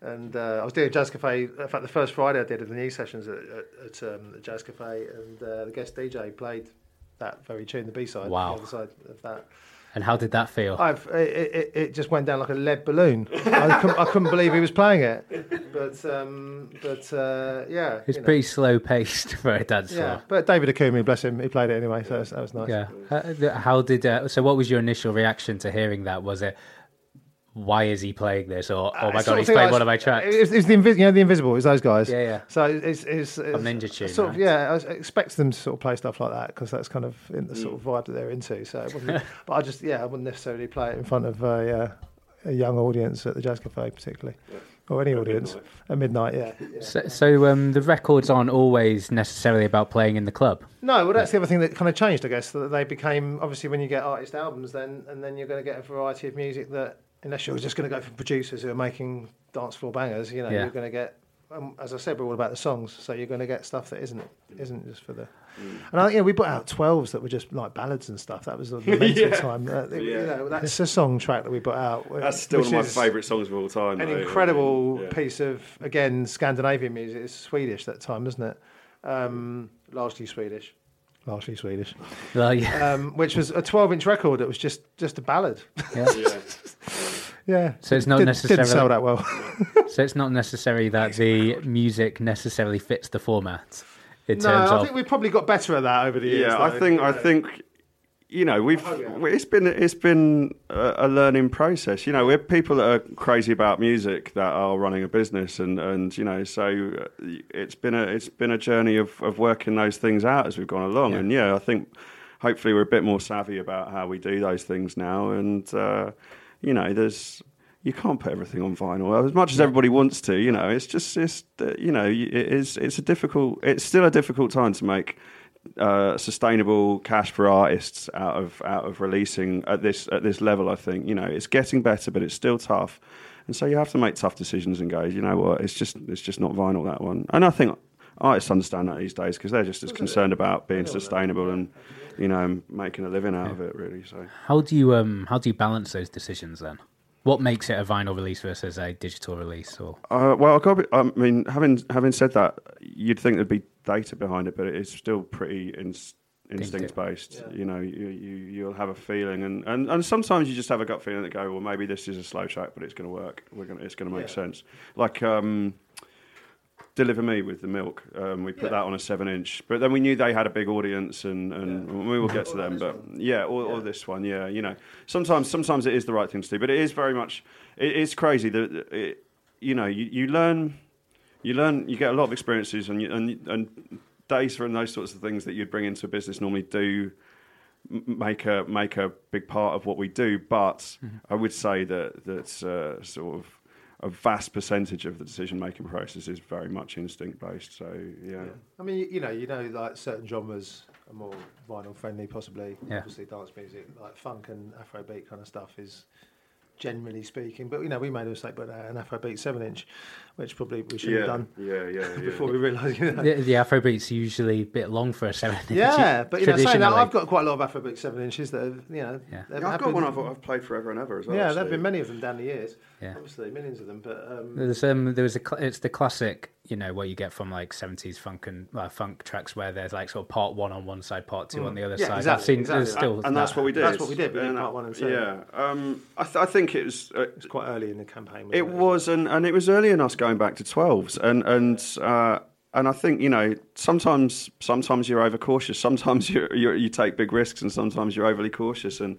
And uh, I was doing a jazz cafe. In fact, the first Friday I did of the new sessions at, at, at um, the jazz cafe, and uh, the guest DJ played that very tune, the B side,
Wow.
the other side of that.
And how did that feel?
I've it, it, it just went down like a lead balloon. I, couldn't, I couldn't believe he was playing it. but um, but uh, yeah,
It's
you know.
pretty slow paced for a dance
Yeah, but David Okumu, bless him, he played it anyway, so that was nice.
Yeah. Uh, how did? Uh, so, what was your initial reaction to hearing that? Was it, why is he playing this? Or, oh my
Uh,
god,
sort of
he's
thing
playing
like-
one of my tracks.
It's, it's the invis- you know the Invisible. It's those guys.
Yeah, yeah.
So it's it's, it's
Ninja Tune,
Sort of, yeah, I expect them to sort of play stuff like that because that's kind of in the
Mm.
sort of vibe that they're into. So, it wasn't, but I just yeah, I wouldn't necessarily play it in front of a, uh, a young audience at the Jazz Cafe, particularly, or any audience at midnight. Yeah. yeah.
So, so um, the records aren't always necessarily about playing in the club.
No, well, that's the other thing that kind of changed, I guess. That they became obviously when you get artist albums, then and then you're going to get a variety of music that, unless you're just going to go for producers who are making dance floor bangers, you know,
Yeah.
you're going to get. Um, as I said, we're all about the songs, so you're going to get stuff that isn't isn't just for the. And I, you know, we put out twelves that were just like ballads and stuff. That was the mental
Yeah.
time. Uh, you
Yeah.
know, that's a song track that we put out.
That's still one of my favourite songs of all time.
An
though.
incredible
Yeah.
piece of again Scandinavian music. It's Swedish that time, isn't it? Um, largely Swedish. Largely Swedish
Well, yeah.
um, which was a 12 inch record that was just just a ballad.
Yeah.
yeah.
So it's not
Didn't-
necessarily-
Didn't sell that well.
so it's not necessary that the music necessarily fits the format in
no,
terms
I
of.
think we've probably got better at that over the years.
Yeah, I think
you
I think you know we've
we have.
it's been it's been a, a learning process. You know, we're people that are crazy about music that are running a business, and and you know, so uh, it's been a it's been a journey of of working those things out as we've gone along. And yeah, I think hopefully we're a bit more savvy about how we do those things now, and uh, you know, there's. You can't put everything on vinyl as much as everybody wants to. You know, it's just, it's, uh, you know, it is. It's a difficult. It's still a difficult time to make uh, sustainable cash for artists out of out of releasing at this at this level. I think you know it's getting better, but it's still tough, and so you have to make tough decisions and go. You know what? It's just it's just not vinyl that one. And I think artists understand that these days because they're just as concerned about being sustainable and you know making a living out of it. Really, so.
How do you um how do you balance those decisions then? What makes it a vinyl release versus a digital release? Or
Uh, well, I've got be, I mean, having having said that, you'd think there'd be data behind it, but it's still pretty in, instinct based. You know, you, you you'll have a feeling, and, and, and sometimes you just have a gut feeling that go, well, maybe this is a slow track, but it's going to work. We're going, to it's going to make sense. Like um, Deliver Me with the Milk, um, we put that on a seven inch, but then we knew they had a big audience, and, and we will get to them. But yeah, or, or this one, yeah, you know, sometimes sometimes it is the right thing to do, but it is very much, it, it's crazy that it, you know you, you learn you learn you get a lot of experiences and you, and and data and those sorts of things that you'd bring into a business normally do make a make a big part of what we do. But I would say that that's uh, sort of a vast percentage of the decision making process is very much instinct based so yeah,
I mean, you, you know, you know, like certain genres are more vinyl friendly, possibly.
Yeah.
Obviously, dance music, like funk and Afrobeat kind of stuff, is generally speaking. But you know, we made a mistake, but uh, an Afrobeat seven inch, which probably we should
yeah,
have done
yeah yeah yeah
before we realised. You know.
the, the Afrobeat's usually a bit long for a seven inch.
Yeah, but you know, saying that. I've got quite a lot of Afrobeat seven inches that have, you know,
Yeah.
Yeah, I've
have
got
been-
one I've, I've played forever and ever as well
yeah,
actually.
there've been many of them down the years.
Yeah.
Obviously, millions of them. But um,
There's um there was a cl- it's the classic you know what you get from like 70s funk and uh, funk tracks where there's like sort of part one on one side, part two on the other
Yeah,
side.
exactly,
I've seen
exactly.
still
and that's what we did.
That's what we did. We did part
uh,
one and two.
Yeah, um, I, th- I think it was. Uh,
it's quite early in the campaign. wasn't
It was, and, and it was early in us going back to twelves, and and uh, and I think you know sometimes sometimes you're overcautious, sometimes you you you take big risks, and sometimes you're overly cautious. And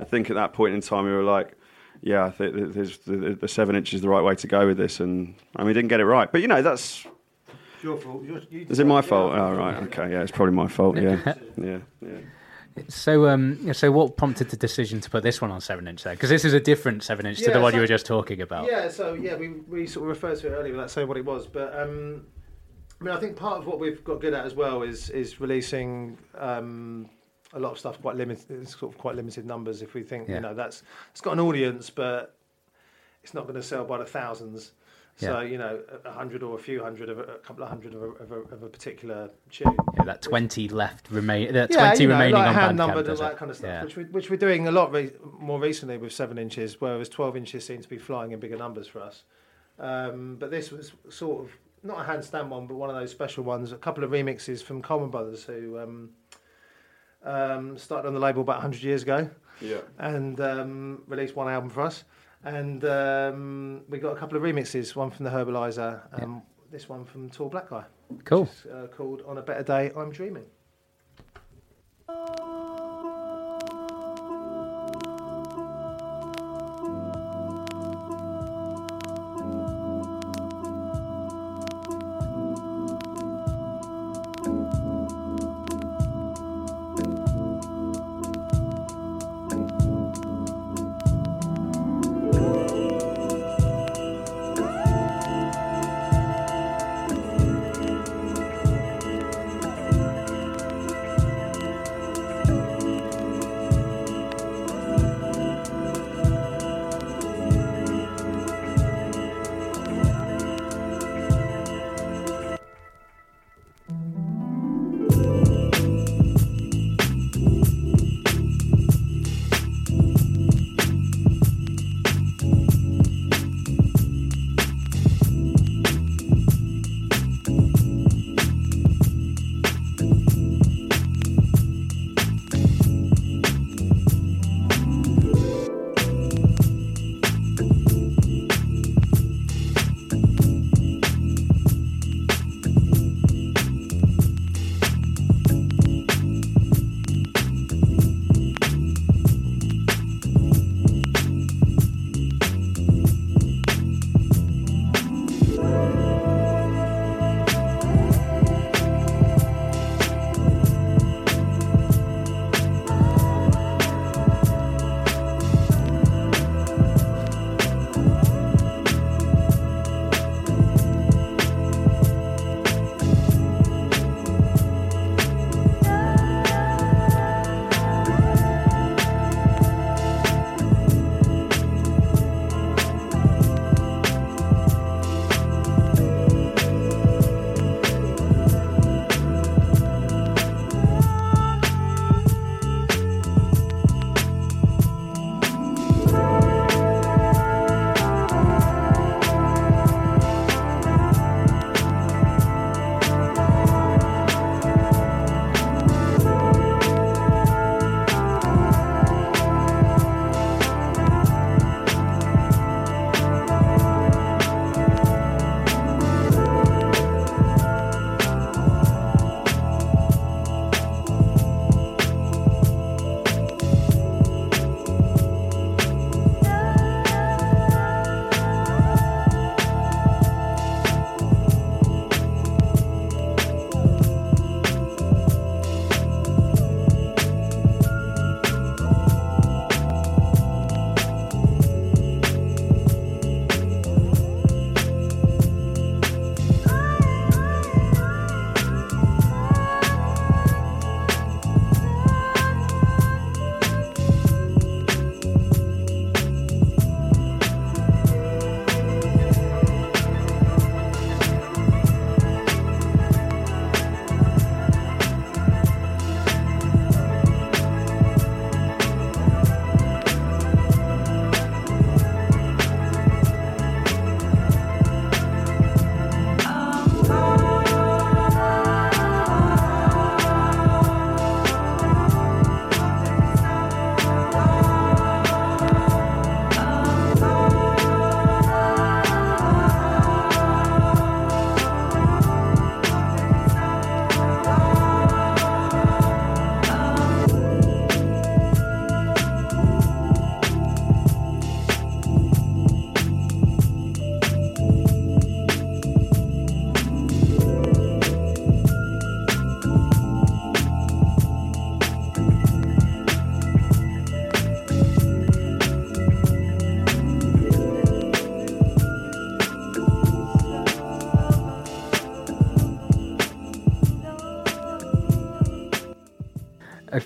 I think at that point in time we were like, yeah, I think the, the seven inch is the right way to go with this, and and we didn't get it right. But you know that's
your fault. You, you
is it my fault? Oh right, okay, yeah, it's probably my fault. Yeah, yeah, yeah.
So um so what prompted the decision to put this one on seven inch there? Because this is a different seven inch to
Yeah,
the one
so-
you were just talking about.
Yeah, so yeah, we, we sort of referred to it earlier without saying what it was, but um, I mean, I think part of what we've got good at as well is is releasing um, a lot of stuff quite limited, sort of quite limited numbers. If we think
Yeah.
you know that's it's got an audience, but it's not going to sell by the thousands. So you know, a hundred or a few hundred of a, a couple of hundred of a, of a, of a particular tune.
Yeah, that twenty left remain that
Yeah,
twenty
you know,
remaining
like
on
hand numbered and that kind of stuff,
Yeah.
which we which we're doing a lot re- more recently with seven inches, whereas twelve inches seem to be flying in bigger numbers for us. Um, but this was sort of not a handstand one, but one of those special ones. A couple of remixes from Coleman Brothers, who um, um, started on the label about hundred years ago
Yeah.
and um, released one album for us. and um, we got a couple of remixes. One from the Herbaliser, um, this one from Tall Black Guy.
Cool.
which is, uh, called "On a Better Day, I'm Dreaming."
a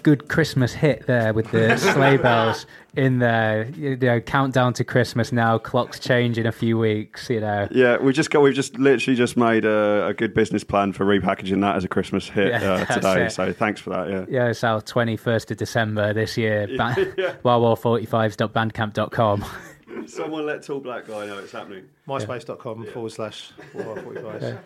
good Christmas hit there with the sleigh bells in there. You know, countdown to Christmas now. Clocks change in a few weeks. You know.
Yeah, we just got we've just literally just made a, a good business plan for repackaging that as a Christmas hit
Yeah,
uh, today.
it.
So thanks for that. Yeah.
Yeah, it's our 21st of December this year. Ba- Wah Wah 45s.bandcamp.com.
Someone let Tall Black Guy know it's happening.
MySpace.com forward slash 45.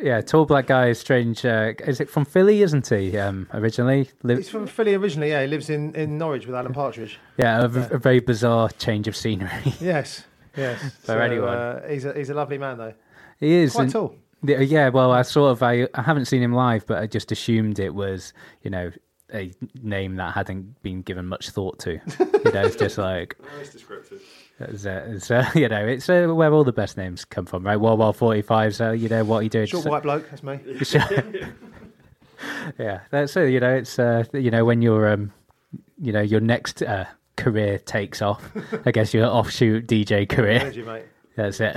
Yeah, tall black guy is strange. Uh, is it from Philly? Isn't he? Um, originally, Li-
He's from Philly originally, yeah. He lives in, in Norwich with Alan Partridge.
yeah, a very bizarre change of scenery.
Yes, yes.
For anyone.
Uh, he's, a, he's a lovely man, though.
he is
Quite
and-
tall.
Yeah, yeah, well, I sort of I, I haven't seen him live, but I just assumed it was you know a name that hadn't been given much thought to. You know, it's just like
it's descriptive.
It's, uh, it's uh, you know it's uh, where all the best names come from, right? Wah Wah Forty Five. So you know what he did.
Short
so-
white bloke, that's me.
yeah, that's it. You know, it's uh, you know when your um, you know your next uh, career takes off. I guess your offshoot DJ career.
Energy, mate.
That's it.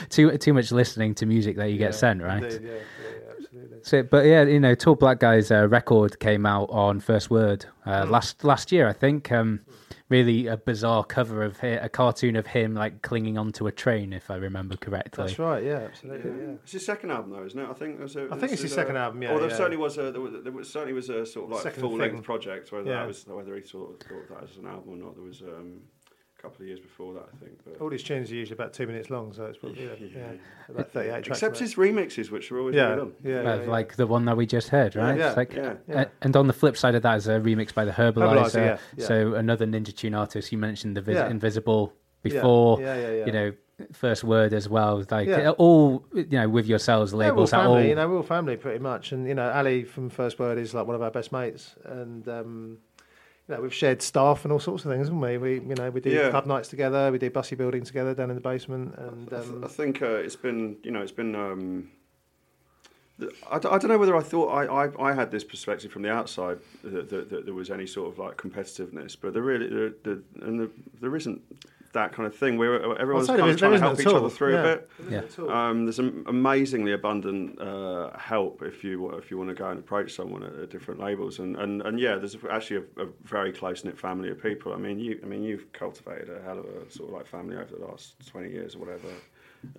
too too much listening to music that you get sent, right?
Indeed, yeah, yeah, yeah, absolutely.
So, but yeah, you know, Tall Black Guy's uh, record came out on First Word uh, last last year, I think. Um, really a bizarre cover of hi- a cartoon of him like clinging onto a train, if I remember correctly.
That's right, yeah, absolutely, yeah.
It's his second album, though, isn't it? I think. There's a,
I think it's his
there's
second album, yeah,
Or there
yeah.
certainly was a there, was, there was, certainly was a sort of like
Second
full length project. Whether
Yeah.
that was whether he sort of thought that as an album or not, there was um, a couple of years before that, I think. But
All his tunes are usually about two minutes long, so it's probably, yeah,
Yeah.
yeah, about 38 tracks.
except
isn't
his remixes, which are always
yeah,
well done.
yeah,
Uh,
yeah, yeah.
like the one that we just heard, right?
Yeah,
It's like,
yeah,
yeah.
uh, and on the flip side of that is a remix by the Herbaliser.
Herbaliser, yeah, yeah.
So another Ninja Tune artist. You mentioned the Vis-
Yeah.
Invisible before.
yeah, yeah, yeah.
You know, first word as well. Like
Yeah.
all you know with yourselves
Yeah, we're
labels that
family,
all
you know, we're all family pretty much. And, you know, Ali from First Word is like one of our best mates. And, um, you know, we've shared staff and all sorts of things, haven't we? We, you know, we do
Yeah.
club nights together, we do bussy building together down in the basement. And,
I, th-
um,
I think uh, it's been, you know, it's been. Um, I, d- I don't know whether I thought I, I, I had this perspective from the outside that, that, that there was any sort of like competitiveness, but there really there, there, and there, there isn't that kind of thing where everyone's
say
kind of trying to help each
at
other through
Yeah.
a bit.
Yeah.
Um, there's am- amazingly abundant uh, help if you if you want to go and approach someone at, at different labels, and, and, and yeah, there's actually a, a very close knit family of people. I mean, you I mean you've cultivated a hell of a sort of like family over the last twenty years or whatever.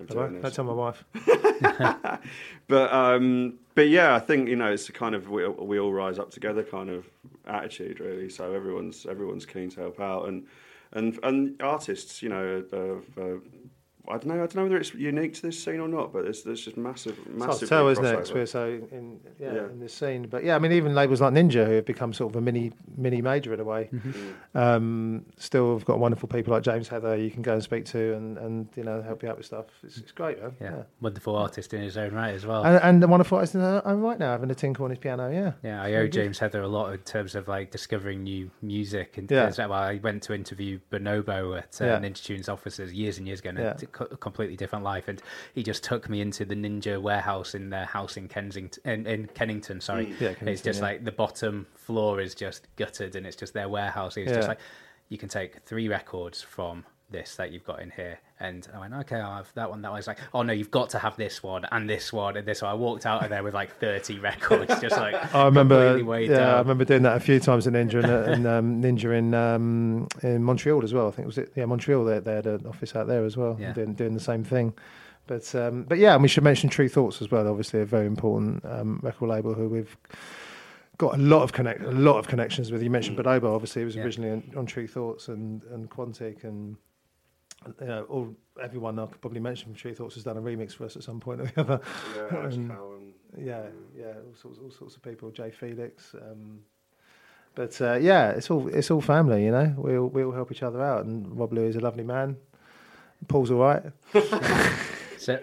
of
Hello?
doing
Don't tell my wife.
But um, but yeah, I think you know it's a kind of we, we all rise up together kind of attitude really. So everyone's everyone's keen to help out and and and artists, you know, uh, uh, I don't know. I don't know whether it's unique to this scene or not, but there's there's just massive massive.
It's hard
massive.
to tell, isn't it? 'cause we're so in, yeah,
Yeah.
in this scene. But yeah, I mean, even labels like Ninja, who have become sort of a mini mini major in a way, um, still have got wonderful people like James Heather you can go and speak to and, and you know help you out with stuff. It's, it's great, man.
yeah,
Yeah.
wonderful artist in his own right as well.
And, and the wonderful artist in her own right now, having a tinkle on his piano. Yeah.
Yeah, I owe James Heather a lot in terms of like discovering new music. And
Yeah.
yeah. well, I went to interview Bonobo at uh,
Yeah.
Ninja Tunes offices years and years ago, and
Yeah.
It's a co- completely different life. And he just took me into the Ninja warehouse in their house in Kensington, in, in Kennington. Sorry, mm,
Yeah,
it's just
yeah.
like the bottom floor is just gutted, and it's just their warehouse. It's
Yeah.
just like you can take three records from this that you've got in here. And I went, okay, I'll have that one. That one's like, oh no, you've got to have this one and this one and this one. I walked out of there with like 30 records, just like
I remember, yeah, I remember doing that a few times at Ninja and, uh, and um, Ninja in um, in Montreal as well. I think was it, yeah, Montreal. They, they had an office out there as well,
Yeah.
doing doing the same thing. But um, but yeah, and we should mention Tru Thoughts as well. Obviously, a very important um, record label who we've got a lot of connect a lot of connections with. You mentioned Bonobo, obviously, it was
Yeah.
originally on, on Tru Thoughts and and Quantic and. You know, all everyone I could probably mention from Tru Thoughts has done a remix for us at some point or the other.
Yeah, Alex
Um,
Cowan.
Yeah, yeah, all sorts, all sorts of people. Jay Felix, um, but uh, yeah, it's all it's all family, you know. We all we all help each other out, and Rob Luis is a lovely man. Paul's all right.
So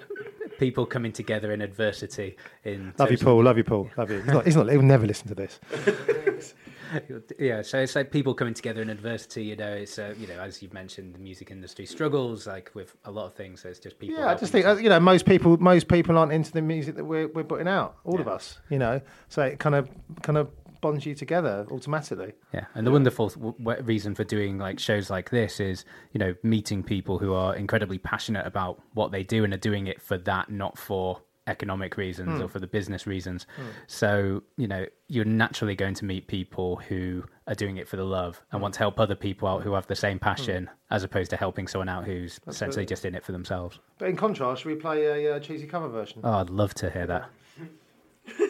people coming together in adversity. In
Love you, Paul. Love you, Paul. Love you. He's not. He's not he'll never listen to this.
Yeah, so it's like people coming together in adversity. You know, it's uh, you know as you've mentioned, the music industry struggles like with a lot of things. So it's just people.
Yeah, I just think uh, you know most people most people aren't into the music that we're we're putting out. All of us, you know. So it kind of kind of bonds you together automatically.
Yeah, and the wonderful th- w- reason for doing like shows like this is, you know, meeting people who are incredibly passionate about what they do and are doing it for that, not for economic reasons or hmm. for the business reasons. Hmm. So, you know, you're naturally going to meet people who are doing it for the love and hmm. want to help other people out who have the same passion, as opposed to helping someone out who's essentially just in it for themselves.
But in contrast, should we play a, uh cheesy cover version?
Oh, I'd love to hear that.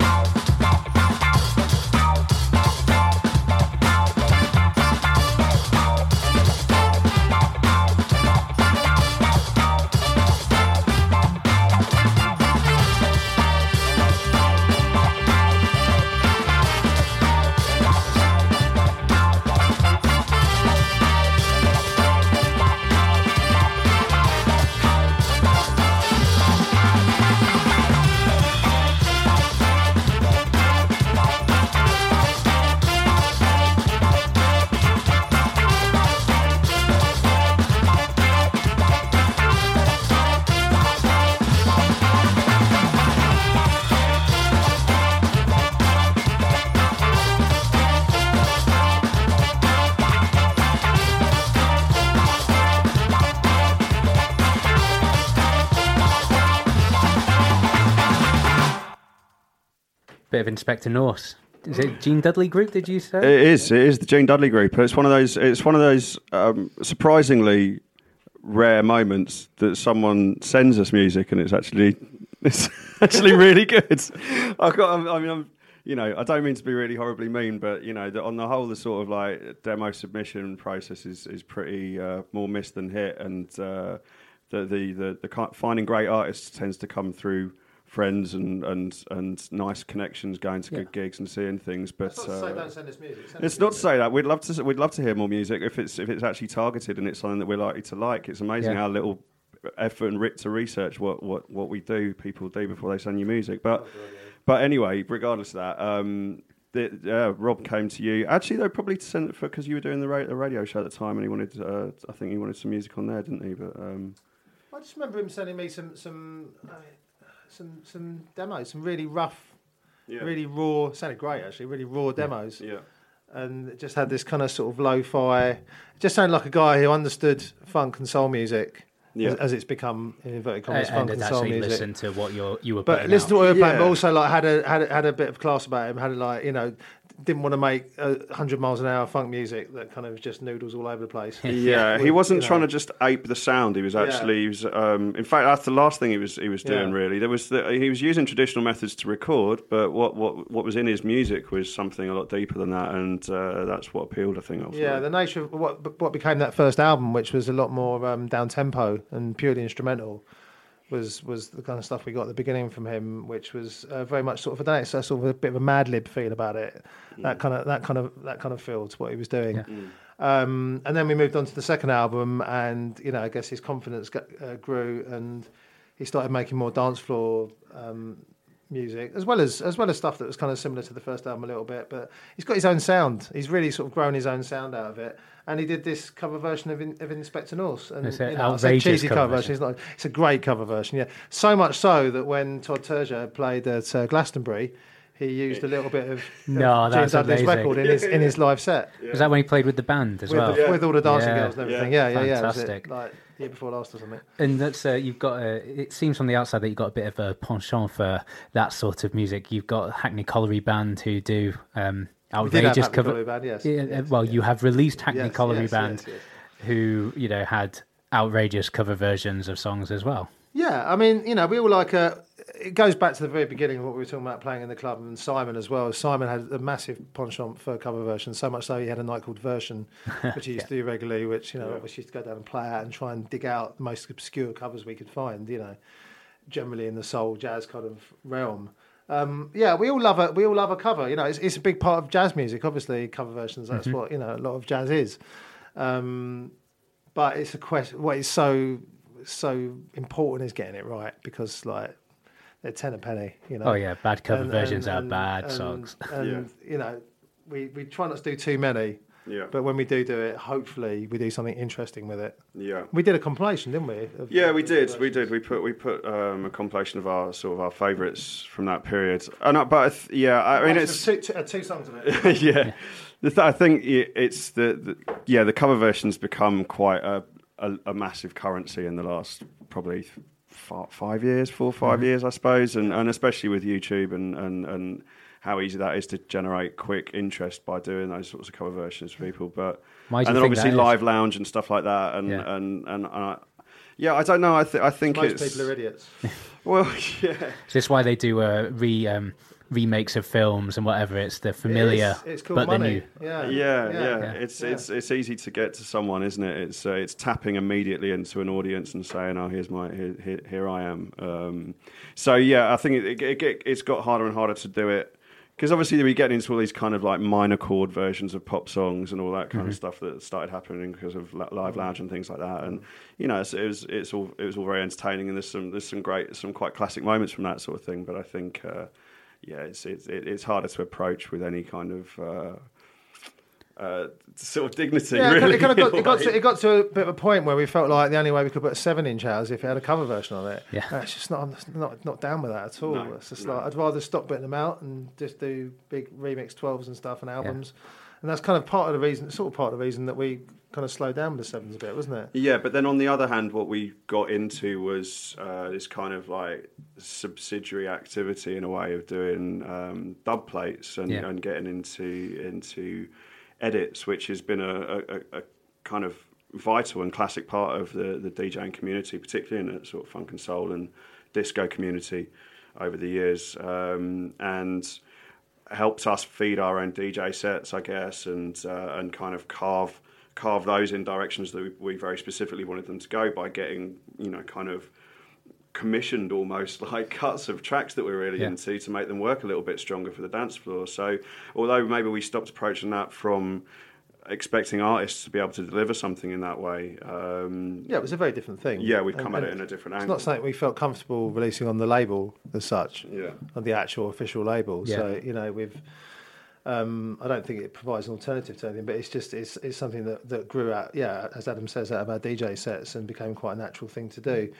Bit of Inspector Norse. Is it Gene Dudley Group? Did you say?
It is. It is the Gene Dudley Group. It's one of those. It's one of those um, surprisingly rare moments that someone sends us music and it's actually it's actually really good. I've got. I mean, I'm. You know, I don't mean to be really horribly mean, but you know, the, on the whole, the sort of like demo submission process is is pretty uh, more miss than hit, and uh, the, the the the finding great artists tends to come through friends and and and nice connections, going to good gigs and seeing things. But
That's not to say
uh,
don't send us music. Send
it's
us
not to say that we'd love to. We'd love to hear more music if it's if it's actually targeted and it's something that we're likely to like. It's amazing
Yeah.
how little effort and writ to research what, what, what we do, people do before they send you music. But but anyway, regardless of that, um, the, uh, Rob came to you actually though probably to send it for because you were doing the, ra- the radio show at the time and he wanted uh, I think he wanted some music on there, didn't he? But um,
I just remember him sending me some some uh, some some demos, some really rough,
Yeah.
really raw. Sounded great actually, really raw demos.
yeah.
and it just had this kind of sort of lo-fi. Just sounded like a guy who understood funk and soul music
Yeah.
as, as it's become in inverted commas
and,
funk
and
and soul
actually
music.
listen to what you're, you were
But
putting
listen to what we were playing, but also like had a had a, had a bit of class about him. Had a, like you know didn't want to make a hundred miles an hour funk music that kind of just noodles all over the place.
Yeah, he wasn't
you
trying
know-
to just ape the sound. He was actually, he was, um, in fact, that's the last thing he was he was doing.
Yeah.
Really, there was the, he was using traditional methods to record, but what, what what was in his music was something a lot deeper than that, and uh, that's what appealed. I think. Ultimately.
Yeah, the nature of what what became that first album, which was a lot more um, down tempo and purely instrumental, was was the kind of stuff we got at the beginning from him, which was uh, very much sort of I don't know, it's a sort of a bit of a Madlib feel about it. That kind of that kind of that kind of feel to what he was doing. Um, and then we moved on to the second album, and you know, I guess his confidence got, uh, grew, and he started making more dance floor um, music, as well as as well as stuff that was kind of similar to the first album a little bit. But he's got his own sound. He's really sort of grown his own sound out of it. And he did this cover version of, In, of Inspector Norse, and
It's an
you know, I say
outrageous
cheesy
cover
cover version. It's not. It's a great cover version. Yeah, so much so that when Todd Terje played at uh, Glastonbury. He used a little bit of,
No,
of
that's
Gene
amazing.
record in his in his live set
Was that when he played with the band as
with,
well?
the, with all the dancing
Yeah.
girls and everything. Yeah, yeah, yeah. Was it
Fantastic.
like year before last or something?
And that's uh, you've got a. It seems from the outside that you've got a bit of a penchant for that sort of music. You've got Hackney Colliery Band who do um,
did
outrageous
Hackney
cover.
Band, yes,
Yeah,
yes,
well,
yes.
you have released Hackney
Yes,
Colliery
yes,
Band,
yes, yes.
who you know had outrageous cover versions of songs as well.
Yeah, I mean, you know, we all like a. It goes back to the very beginning of what we were talking about playing in the club, and Simon as well. Simon had a massive penchant for cover versions, so much so he had a night called Version, which he used to do regularly. Which you know, obviously used to go down and play out and try and dig out the most obscure covers we could find. You know, generally in the soul jazz kind of realm. Um, yeah, we all love a we all love a cover. You know, it's, it's a big part of jazz music. Obviously, cover versions. That's what you know. A lot of jazz is. Um, but it's a question. What is so so important is getting it right because like they're ten a penny. You know.
Oh yeah, bad cover versions are bad
and,
songs.
And you know, we we try not to do too many.
Yeah.
But when we do do it, hopefully we do something interesting with it.
Yeah.
We did a compilation, didn't we? of-
Yeah, we did. We did. We put we put um, a compilation of our sort of our favourites from that period. And I, but I th- yeah, I mean
There's
it's
two, two, uh, two songs of it.
yeah. The th- I think it's the, the yeah the cover versions become quite a, a, a massive currency in the last probably five years, four or 5
Mm-hmm.
years, I suppose, and and especially with YouTube and and and how easy that is to generate quick interest by doing those sorts of cover versions for people. But
Why
and then obviously
that is?
live lounge and stuff like that, and
Yeah.
and and. Uh, yeah, I don't know. I, th- I think
Most
it's
people are idiots.
well, yeah,
Is this why they do uh, re um, remakes of films and whatever? It's the familiar,
It's, it's called
but
money.
the new.
Yeah.
yeah, yeah.
Yeah.
It's it's it's easy to get to someone, isn't it? It's uh, it's tapping immediately into an audience and saying, "Oh, here's my here here, here I am." Um, so yeah, I think it, it, it it's got harder and harder to do it because obviously we get into all these kind of like minor chord versions of pop songs and all that kind of stuff that started happening because of live lounge and things like that. And you know, it's, it was it's all it was all very entertaining and there's some there's some great some quite classic moments from that sort of thing. But I think. Uh, yeah, it's it's it's harder to approach with any kind of uh, uh, sort of dignity.
Yeah, it
really,
kind of got, it, got to, it got to a bit of a point where we felt like the only way we could put a seven-inch out is if it had a cover version on it.
Yeah.
And it's just not, I'm not not down with that at all.
No,
it's just
no.
like I'd rather stop putting them out and just do big remix 12s and stuff and albums. And that's kind of part of the reason, sort of part of the reason that we kind of slowed down with the sevens a bit, wasn't it?
Yeah, but then on the other hand, what we got into was uh, this kind of like subsidiary activity in a way of doing um, dub plates and,
Yeah.
and getting into into edits, which has been a, a, a- a kind of vital and classic part of the, the DJing community, particularly in the sort of funk and soul and disco community over the years, um, and helped us feed our own DJ sets, I guess, and uh, and kind of carve carve those in directions that we, we very specifically wanted them to go by getting you know kind of commissioned almost like cuts of tracks that we're really
Yeah.
into to make them work a little bit stronger for the dance floor. So although maybe we stopped approaching that from expecting artists to be able to deliver something in that way, um,
Yeah, it was a very different thing.
yeah, we've
And-
come at
and
it in a different
It's
angle.
not something we felt comfortable releasing on the label as such.
Yeah.
On the actual official label.
Yeah.
So you know we've. Um, I don't think it provides an alternative to anything, but it's just it's, it's something that, that grew out, yeah, as Adam says, out of our DJ sets and became quite a natural thing to do.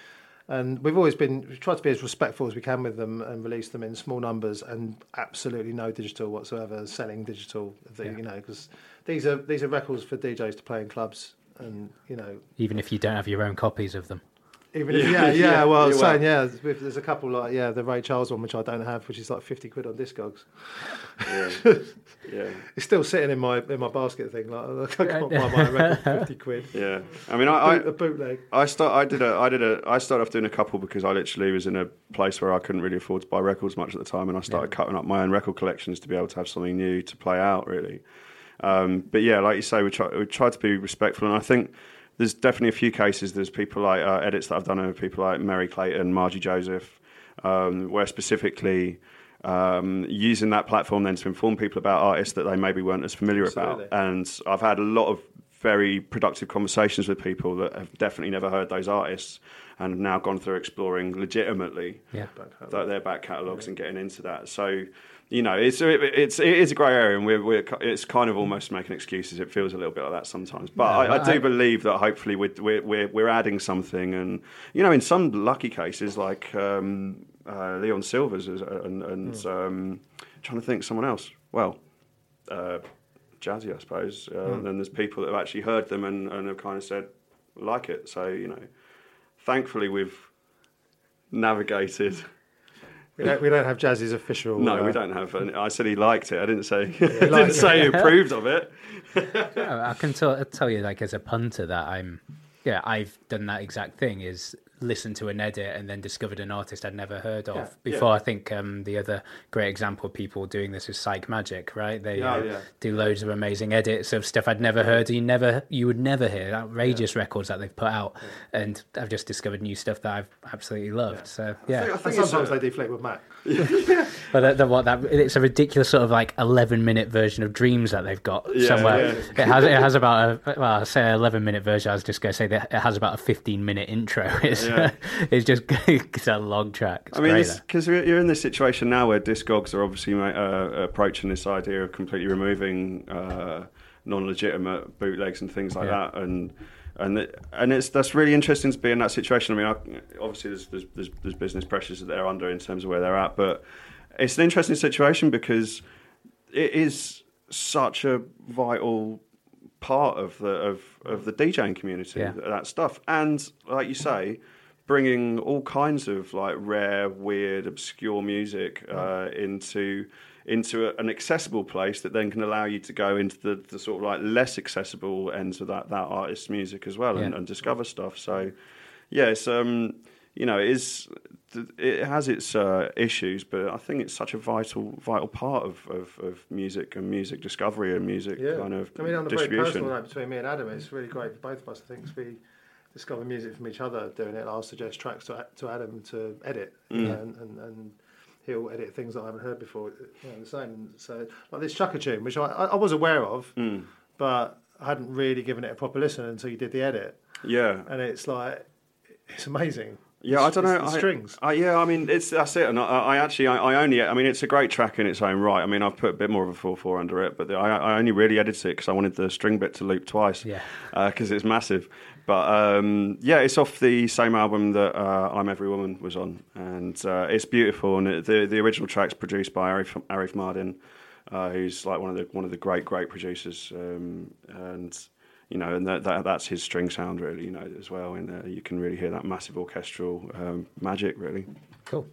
And we've always been we've tried to be as respectful as we can with them and release them in small numbers and absolutely no digital whatsoever, selling digital, the, you know, because these are these are records for DJs to play in clubs, and you know
Even if you don't have your own copies of them.
Even if, yeah, yeah,
Yeah,
well, I was
yeah, well.
saying, yeah, there's, there's a couple like, yeah, the Ray Charles one, which I don't have, which is like 50 quid on Discogs.
yeah, yeah.
It's still sitting in my in my basket thing. Like, I can't buy my record for 50 quid.
Yeah, I mean, I, I,
Boot, a bootleg.
I start. I did a. I did a. I started off doing a couple because I literally was in a place where I couldn't really afford to buy records much at the time, and I started cutting up my own record collections to be able to have something new to play out. Really, um, but yeah, like you say, we try. We try to be respectful, and I think there's definitely a few cases. There's people like uh, edits that I've done over people like Merry Clayton, Margie Joseph, um, where specifically. Um, using that platform then to inform people about artists that they maybe weren't as familiar
Absolutely.
about, and I've had a lot of very productive conversations with people that have definitely never heard those artists and have now gone through exploring legitimately
Yeah.
th- their back catalogues and getting into that. So, you know, it's it's it is a grey area, and we're, we're it's kind of almost making excuses. It feels a little bit like that sometimes, but I, I
but
do
I-
believe that hopefully we're, we're we're we're adding something, and you know, in some lucky cases like um, uh, Leon Sylvers and, and um, trying to think someone else. Well, uh, Jazzy, I suppose. Uh,
Hmm.
And then there's people that have actually heard them and, and have kind of said like it. So you know, thankfully we've navigated.
We don't, we don't have Jazzy's official.
No,
uh,
we don't have. And I said he liked it. I didn't say. I didn't
liked
say he approved of it.
No, I can tell, tell you, like as a punter, that I'm, yeah, I've done that exact thing. Is listen to an edit and then discovered an artist I'd never heard of
Yeah,
before.
yeah.
I think um, the other great example of people doing this is Psychemagik, right? They
Yeah,
uh,
yeah.
do loads of amazing edits of stuff I'd never heard. You never, you would never hear outrageous records that they've put out, and I've just discovered new stuff that I've absolutely loved. So yeah,
I
And
think
sometimes
a-
they do Fleetwood Mac.
but the, what that it's a ridiculous sort of like eleven minute version of Dreams that they've got
Yeah,
somewhere.
yeah.
It has it has about a well, I say eleven minute version. I was just going to say that it has about a fifteen minute intro. It's it's just it's a long track. It's
I mean, because you're in this situation now where discogs are obviously uh, approaching this idea of completely removing uh, non-legitimate bootlegs and things like that, and and it, and it's that's really interesting to be in that situation. I mean, I, obviously there's, there's there's there's business pressures that they're under in terms of where they're at, but it's an interesting situation because it is such a vital part of the of, of the DJing community
Yeah.
that stuff and like you say bringing all kinds of like rare weird obscure music uh, into into a, an accessible place that then can allow you to go into the, the sort of like less accessible ends of that that artist's music as well and,
Yeah.
and discover stuff so yeah it's um you know it is it has its uh, issues but I think it's such a vital vital part of, of, of music and music discovery and music
Yeah.
kind of
I mean, on a very
distribution
personal note between me and Adam, it's really great for both of us. I think 'cause we discover music from each other doing it. I'll suggest tracks to, to Adam to edit, you know, and, and, and he'll edit things that I haven't heard before. You know, the same. So, like this Chaka tune, which I, I I was aware of, hmm. but I hadn't really given it a proper listen until you did the edit.
yeah
And it's like, it's amazing.
Yeah, I don't
it's
know.
The
I,
strings.
I, yeah, I mean, it's that's it. And I, I actually, I, I only, I mean, it's a great track in its own right. I mean, I've put a bit more of a four four under it, but the, I, I only really edited it because I wanted the string bit to loop twice.
Yeah.
Uh, because it's massive. But um, yeah, it's off the same album that uh, I'm Every Woman was on, and uh, it's beautiful. And the the original track's produced by Arif, Arif Mardin, uh, who's like one of the one of the great great producers, um, and you know, and that, that that's his string sound really, you know, as well. And uh, you can really hear that massive orchestral um, magic, really.
cool.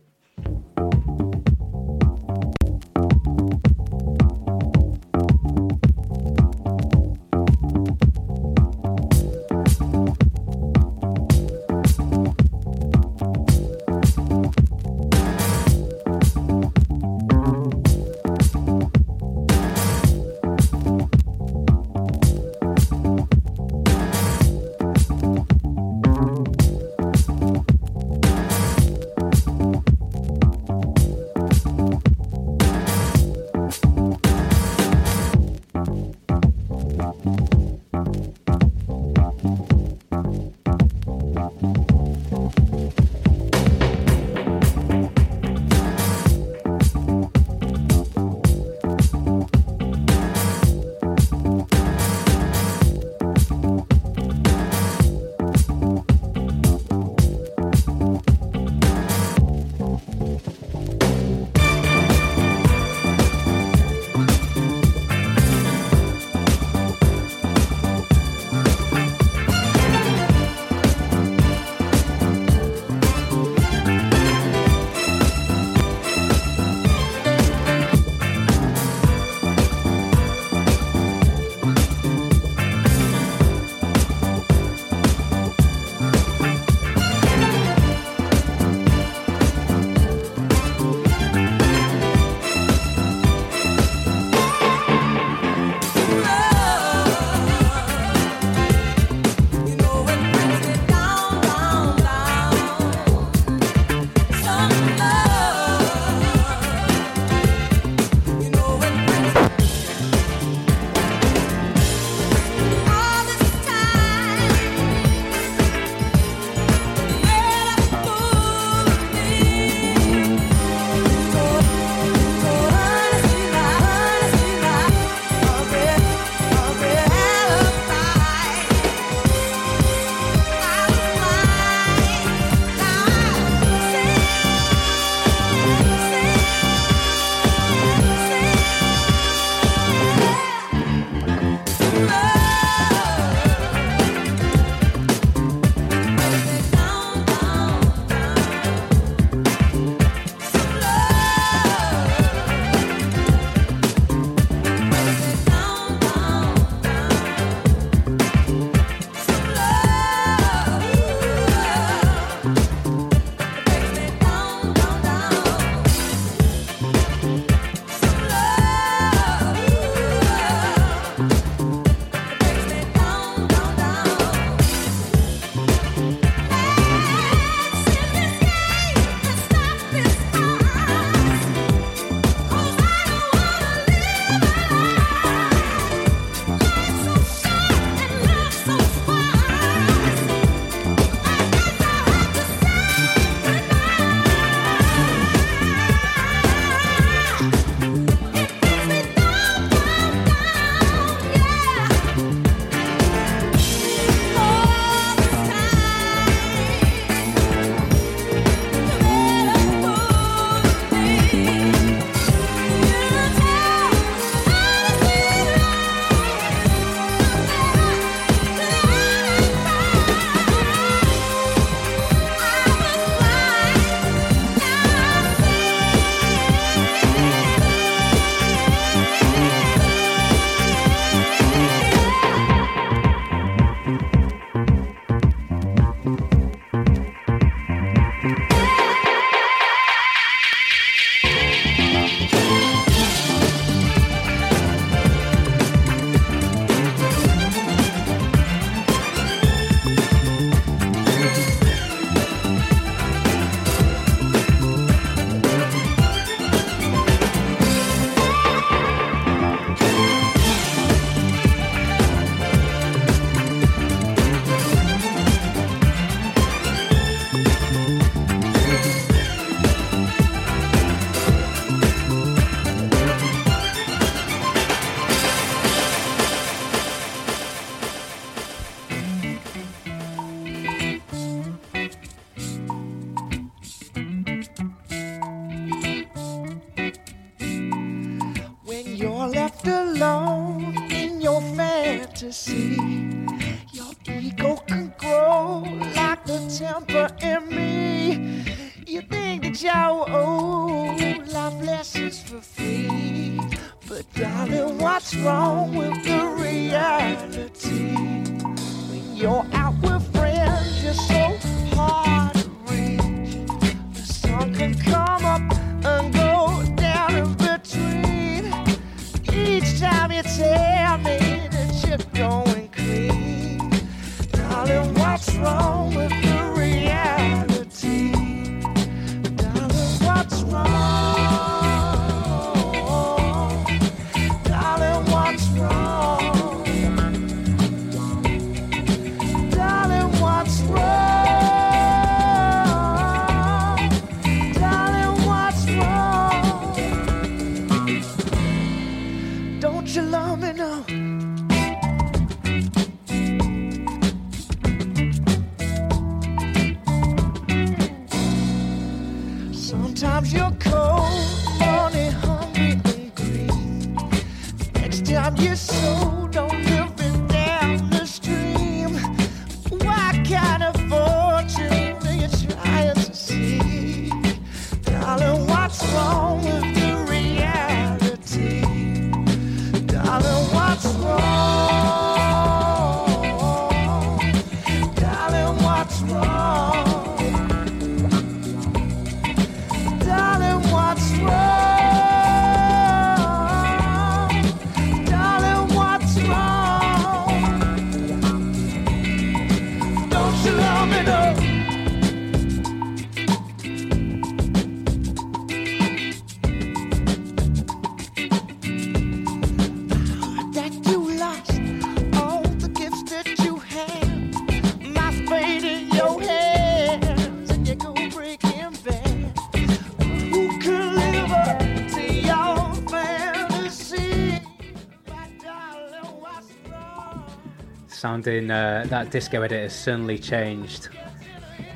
Sounding uh, that disco edit has certainly changed,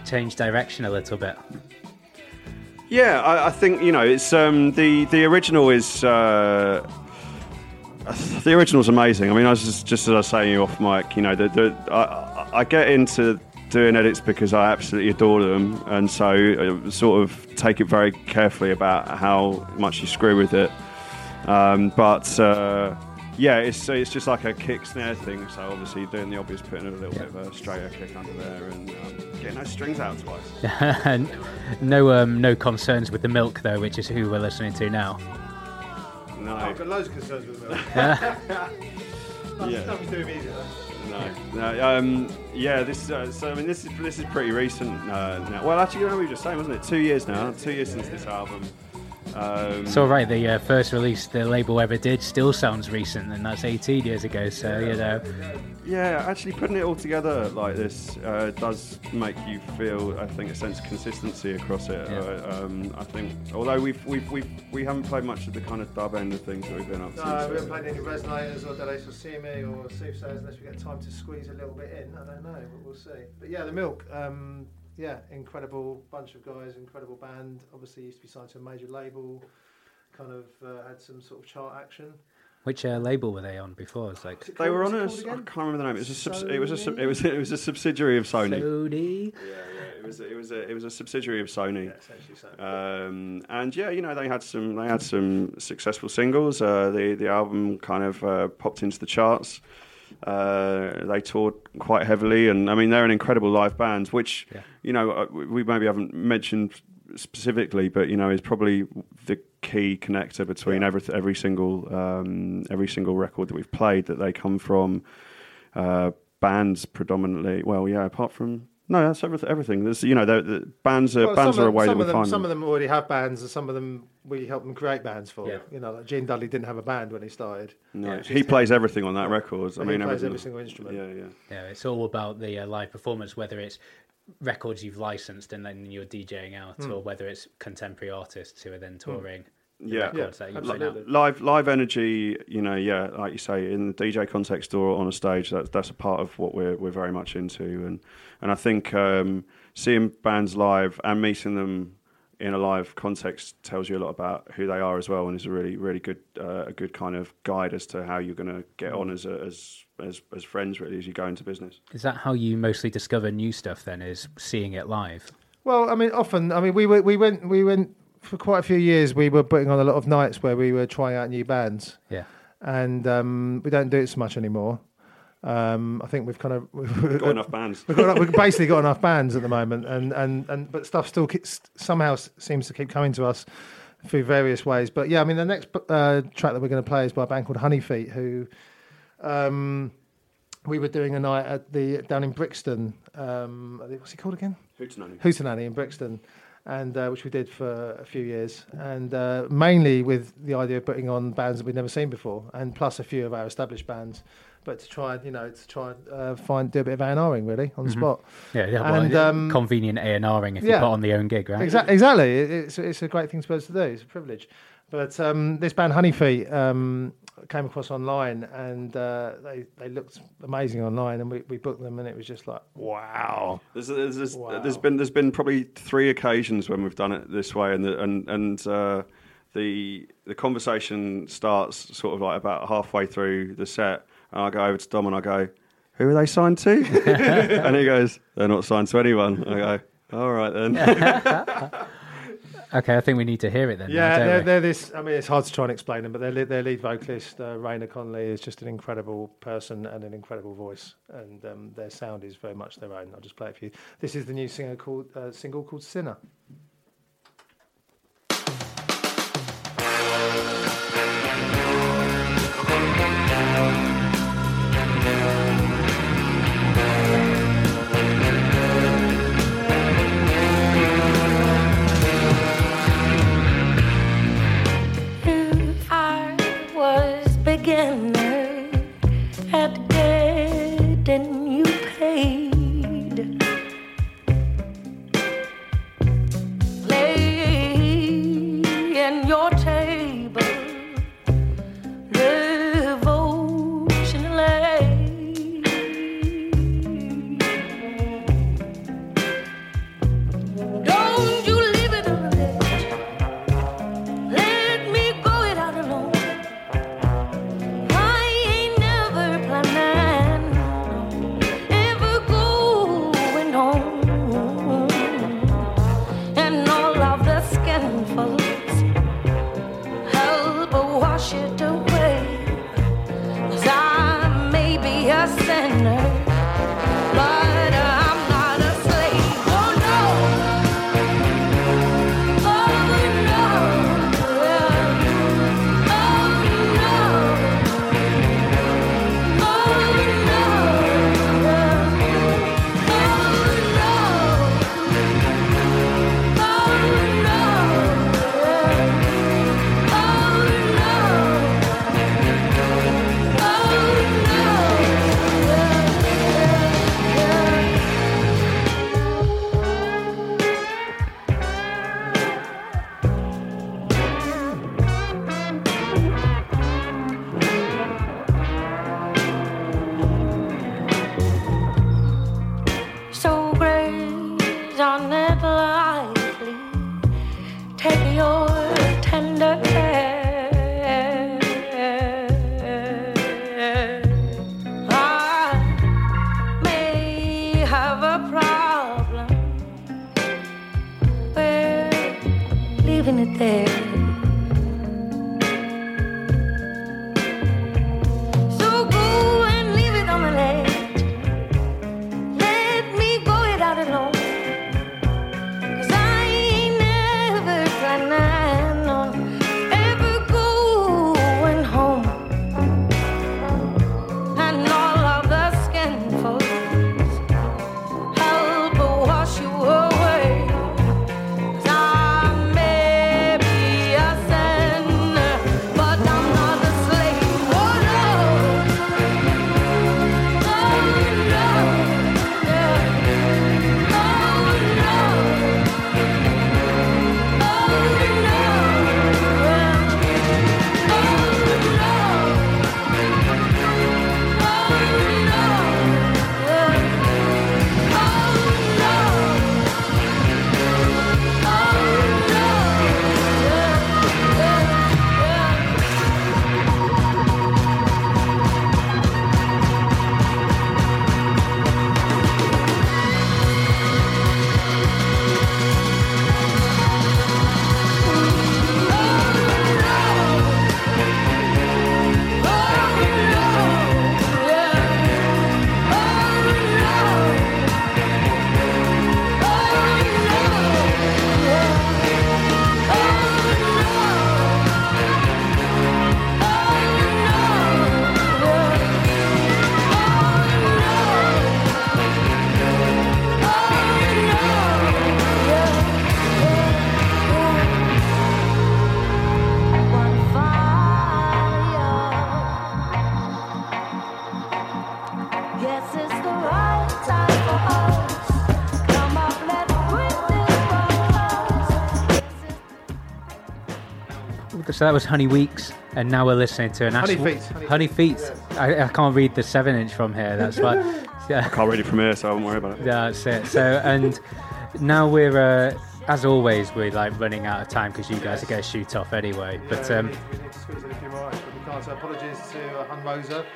changed direction a little bit.
Yeah, I, I think you know it's um, the the original is uh, the original's amazing. I mean, I was just, just as I was saying off mic, you know, the, the I, I get into doing edits because I absolutely adore them, and so I sort of take it very carefully about how much you screw with it. Um, but uh, yeah, it's it's just like a kick snare thing. So obviously doing the obvious, putting a little bit of a straighter kick under there, and um, getting those strings out twice.
no, um, no concerns with the milk though, which is who we're listening to now.
No.
I've got loads of concerns with them.
Yeah.
Nothing to do with music.
No, no. Um, yeah, this. Uh, so I mean, this is this is pretty recent uh, now. Well, actually, you know, we were just saying, wasn't it? Two years now. Two years since this album. Um,
So right, the uh, first release the label ever did still sounds recent, and that's 18 years ago. So you know,
yeah, actually, putting it all together like this uh, does make you feel, I think, a sense of consistency across it.
Yeah.
Uh, um, I think, although we've, we've we've we haven't played much of the kind of dub end of things that we've been up to.
No, we haven't played any resonators or delays or See Me or Soothsayers unless we get time to squeeze a little bit in. I don't know, but we'll see. But yeah, the Milk, um, yeah, incredible bunch of guys, incredible band. Obviously, used to be signed to a major label. Kind of uh, had some sort of chart action.
which uh, label were they on before? It's like
They were on
it
a.
called
I
again?
can't remember the name. It was a. Subs- it was a. sub- It was. It was a subsidiary of Sony.
Sony.
Yeah, yeah. It was. It was a. It was a subsidiary of Sony.
Yeah, essentially so.
Um, and yeah, you know, they had some they had some successful singles. Uh, the the album kind of uh, popped into the charts. Uh, they toured quite heavily, and I mean, they're an incredible live band, which
Yeah.
you know uh, we maybe haven't mentioned specifically, but you know, is probably the key connector between every every single um, every single record that we've played. That they come from uh, bands predominantly. Well, yeah, apart from no, that's everything. There's you know the, the bands are
Well,
bands are a way
some
that we
them,
find
Some
them.
of them already have bands, and some of them we help them create bands for.
Yeah.
You know, like Gene Dudley didn't have a band when he started.
No,
It was
he plays everything on that record. I mean,
he plays
everything.
every single instrument.
Yeah, yeah.
Yeah, it's all about the uh, live performance, whether it's records you've licensed and then you're DJing out,
Hmm.
or whether it's contemporary artists who are then touring. the
Yeah.
records that you put out.
absolutely.
live live energy you know yeah like you say in the dj context or on a stage that's that's a part of what we're we're very much into and and i think um seeing bands live and meeting them in a live context tells you a lot about who they are as well and is a really really good uh, a good kind of guide as to how you're going to get on as a, as as as friends really as you go into business
Is that how you mostly discover new stuff? Then is seeing it live.
Well, I mean, often, I mean, we were, we went we went for quite a few years. We were putting on a lot of nights where we were trying out new bands,
Yeah,
and um, we don't do it so much anymore. Um, I think we've kind of we've
got enough bands
We've, got, we've basically got enough bands at the moment, and, and, and but stuff still keeps, somehow seems to keep coming to us through various ways. But yeah, I mean, the next uh, track that we're going to play is by a band called Honeyfeet, who um, we were doing a night at the down in Brixton. Um, what's it called again?
Hootenanny.
Hootenanny in Brixton, and uh, which we did for a few years, and uh, mainly with the idea of putting on bands that we'd never seen before, and plus a few of our established bands, but to try, you know, to try and uh, find do a bit of A and Ring really on the spot.
yeah, yeah. Well,
And, um,
convenient A and Ring if you
yeah.
put on the own gig, right?
Exactly, exactly. It's it's a great thing to be able to do. It's a privilege. But um, this band Honeyfeet um, came across online, and uh, they they looked amazing online, and we, we booked them, and it was just like wow.
There's, there's, there's,
Wow.
there's been there's been probably three occasions when we've done it this way, and the, and and uh, the the conversation starts sort of like about halfway through the set, and I go over to Dom and I go, "Who are they signed to?" and he goes, "They're not signed to anyone." I go, "All right then."
Okay, I think we need to hear it then.
Yeah,
don't
they're, they're this. I mean, it's hard to try and explain them, but their lead, their lead vocalist, uh, Ríoghnach Connolly, is just an incredible person and an incredible voice, and um, their sound is very much their own. I'll just play it for you. This is the new singer called uh, single called Sinner.
So that was Honey Weeks, and now we're listening to an
Honey
Ashford-
Feet, Honey
Honeyfeet. I, I can't read the seven inch from here. That's why. Yeah.
I Can't read it from here, so I won't worry about it.
Yeah, that's it. So, and now we're, uh, as always, we're like running out of time because you guys are going to shoot off anyway. But um,
we, need, we need to squeeze in a few more but we can't. So apologies to uh, Hun Moser.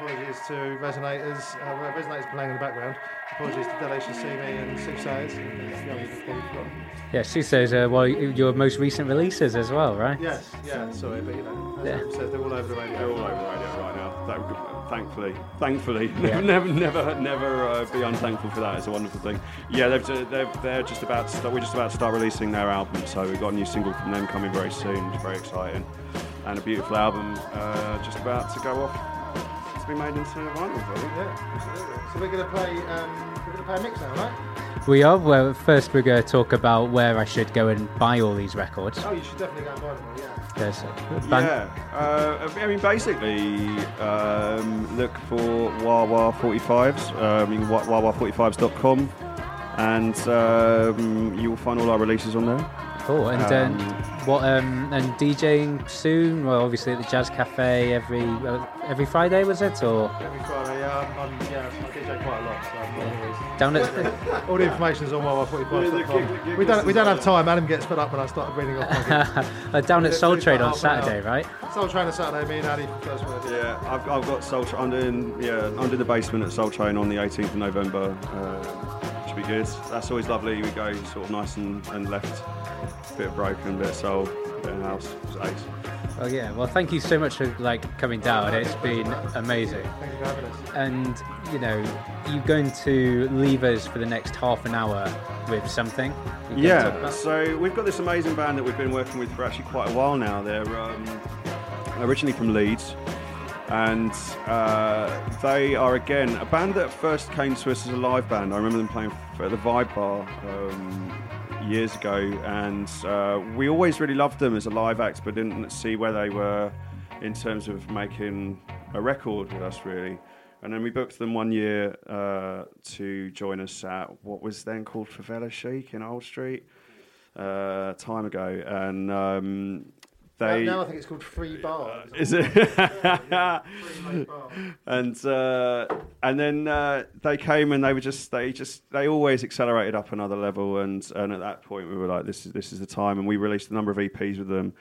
Apologies to Resonators. Uh, well, Resonators playing in the background. Apologies to Delicious See Me and Soothsayers. and the others we've probably forgotten.
yeah, she says, uh, well, your most recent releases as well, right?
Yes, yeah, sorry, but you know, as
Yeah.
Adam says, they're all over the radio.
They're all over the radio right now. That, thankfully, thankfully,
Yeah.
never, never, never uh, be unthankful for that. It's a wonderful thing. Yeah, they've, they're, they're just about to start, we're just about to start releasing their album, so we've got a new single from them coming very soon. It's very exciting, and a beautiful album uh, just about to go off to be made into vinyl. I think.
Yeah, absolutely. So we're going to play. Um, we're going to play a mix now, right?
We are. Well, first we're going to talk about where I should go and buy all these records.
Oh, you should definitely go and buy them. all, Yeah.
There's a band-
Yeah, uh, I mean, basically, um, look for Wah Wah 45s. Um, you can wa- wahwah45s.com, and um, you will find all our releases on there.
Cool. And um, what? Um, and DJing soon? Well, obviously at the Jazz Cafe every uh, every Friday was it or
Every Friday, yeah, I'm, I'm, yeah, I DJ quite a lot, so I'm not always.
down at?
All the information is on my We don't, we don't have time. Adam gets fed up when I start reading off my gigs.
uh, down at Soul Trade on
half an hour.
Saturday, right?
Soul Train on Saturday, me and Ali for first word.
Yeah, I've, I've got Soul Train. I'm doing yeah, I'm doing the basement at Soul Train on the 18th of November. Uh, should be good. That's always lovely. We go sort of nice and, and left. Bit of broken, bit of soul, bit of house. It's ace.
Oh yeah. Well, thank you so much for like coming down. It's been amazing.
Thank you for having us.
And you know, you're going to leave us for the next half an hour with something. You can talk
Yeah, so we've got this amazing band that we've been working with for actually quite a while now. They're um, originally from Leeds, and uh, they are again a band that first came to us as a live band. I remember them playing at the Vibe Bar um, years ago, and uh, we always really loved them as a live act, but didn't see where they were in terms of making a record with us, really. And then we booked them one year uh, to join us at what was then called Favela Chic in Old Street uh, time ago, and um, they
now, now I think it's called Free Bar.
is it?
Free Bar.
and uh, and then uh, they came and they were just they just they always accelerated up another level and and at that point we were like this is this is the time and we released a number of EPs with them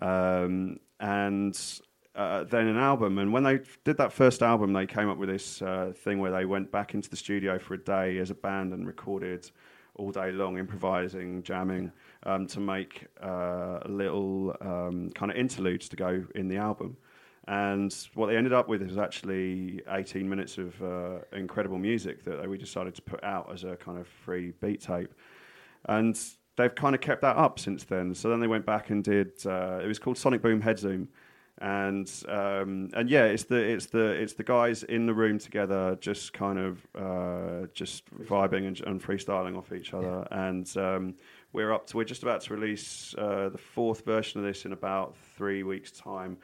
um, and uh, then an album and when they did that first album they came up with this uh, thing where they went back into the studio for a day as a band and recorded all day long improvising jamming um, to make uh, little um, kind of interludes to go in the album and what they ended up with is actually 18 minutes of uh, incredible music that we decided to put out as a kind of free beat tape. And they've kind of kept that up since then. So then they went back and did, uh, it was called Sonic Boom Head Zoom. And um, and yeah, it's the it's the it's the guys in the room together, just kind of uh, just vibing and, and freestyling off each other. And um, we're up to we're just about to release uh, the fourth version of this in about three weeks' time.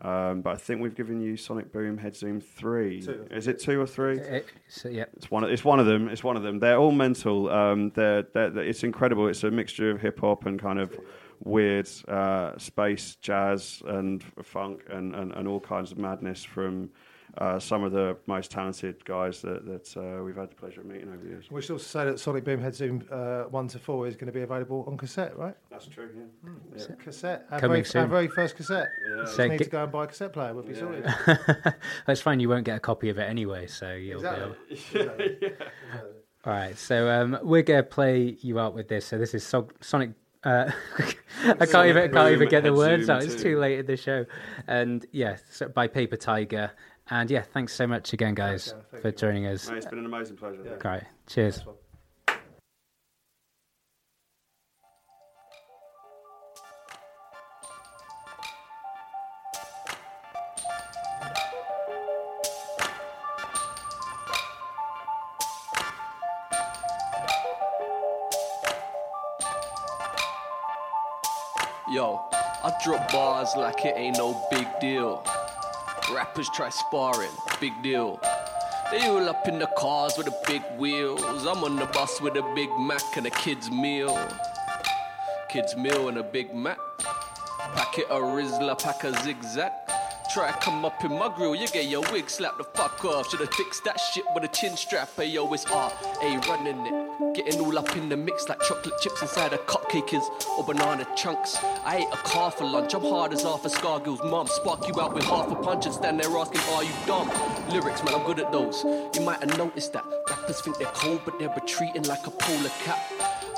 Um, but I think we've given you Sonic Boom Head Zoom three.
Two.
Is it two or three?
It- so, yeah.
It's one. Of, it's one of them. It's one of them. They're all mental. Um, they're, they're, they're- It's incredible. It's a mixture of hip hop and kind of weird uh, space jazz and funk and, and, and all kinds of madness from uh, some of the most talented guys that, that uh, we've had the pleasure of meeting over the years.
We should also say that Sonic Boom Head Zoom uh, 1 to 4 is going to be available on cassette, right?
That's true. Yeah.
Yeah. Cassette. Our
Coming
very,
soon.
Our very first cassette.
Yeah.
So
Need
get-
to go and buy a cassette player. We'll be sorted.
That's fine. You won't get a copy of it anyway, so you'll be able.
Exactly.
All right, so um, we're gonna play you out with this. So this is so- Sonic. Uh, I can't even can't even get the words
Zoom
out. It's too late in the show. And yeah, so by Paper Tiger. And yeah, thanks so much again, guys,
Pleasure. Thank
for
you.
joining us.
Mate, it's been an amazing pleasure.
Yeah.
Right, cheers.
Yo, I drop bars like it ain't no big deal. Rappers try sparring, big deal. They all up in the cars with the big wheels. I'm on the bus with a Big Mac and a kid's meal. Kid's meal and a Big Mac. Packet of Rizla, pack a zigzag. Try come up in my grill, you get your wig slapped the fuck off. Should've fixed that shit with a chin strap. Hey yo, it's R, A running it. Getting all up in the mix like chocolate chips inside a cupcake is or banana chunks. I ate a car for lunch, I'm hard as Arthur Scargill's mum. Spark you out with half a punch and stand there asking, Are you dumb? Lyrics, man, I'm good at those. You might have noticed that rappers think they're cold, but they're retreating like a polar cap.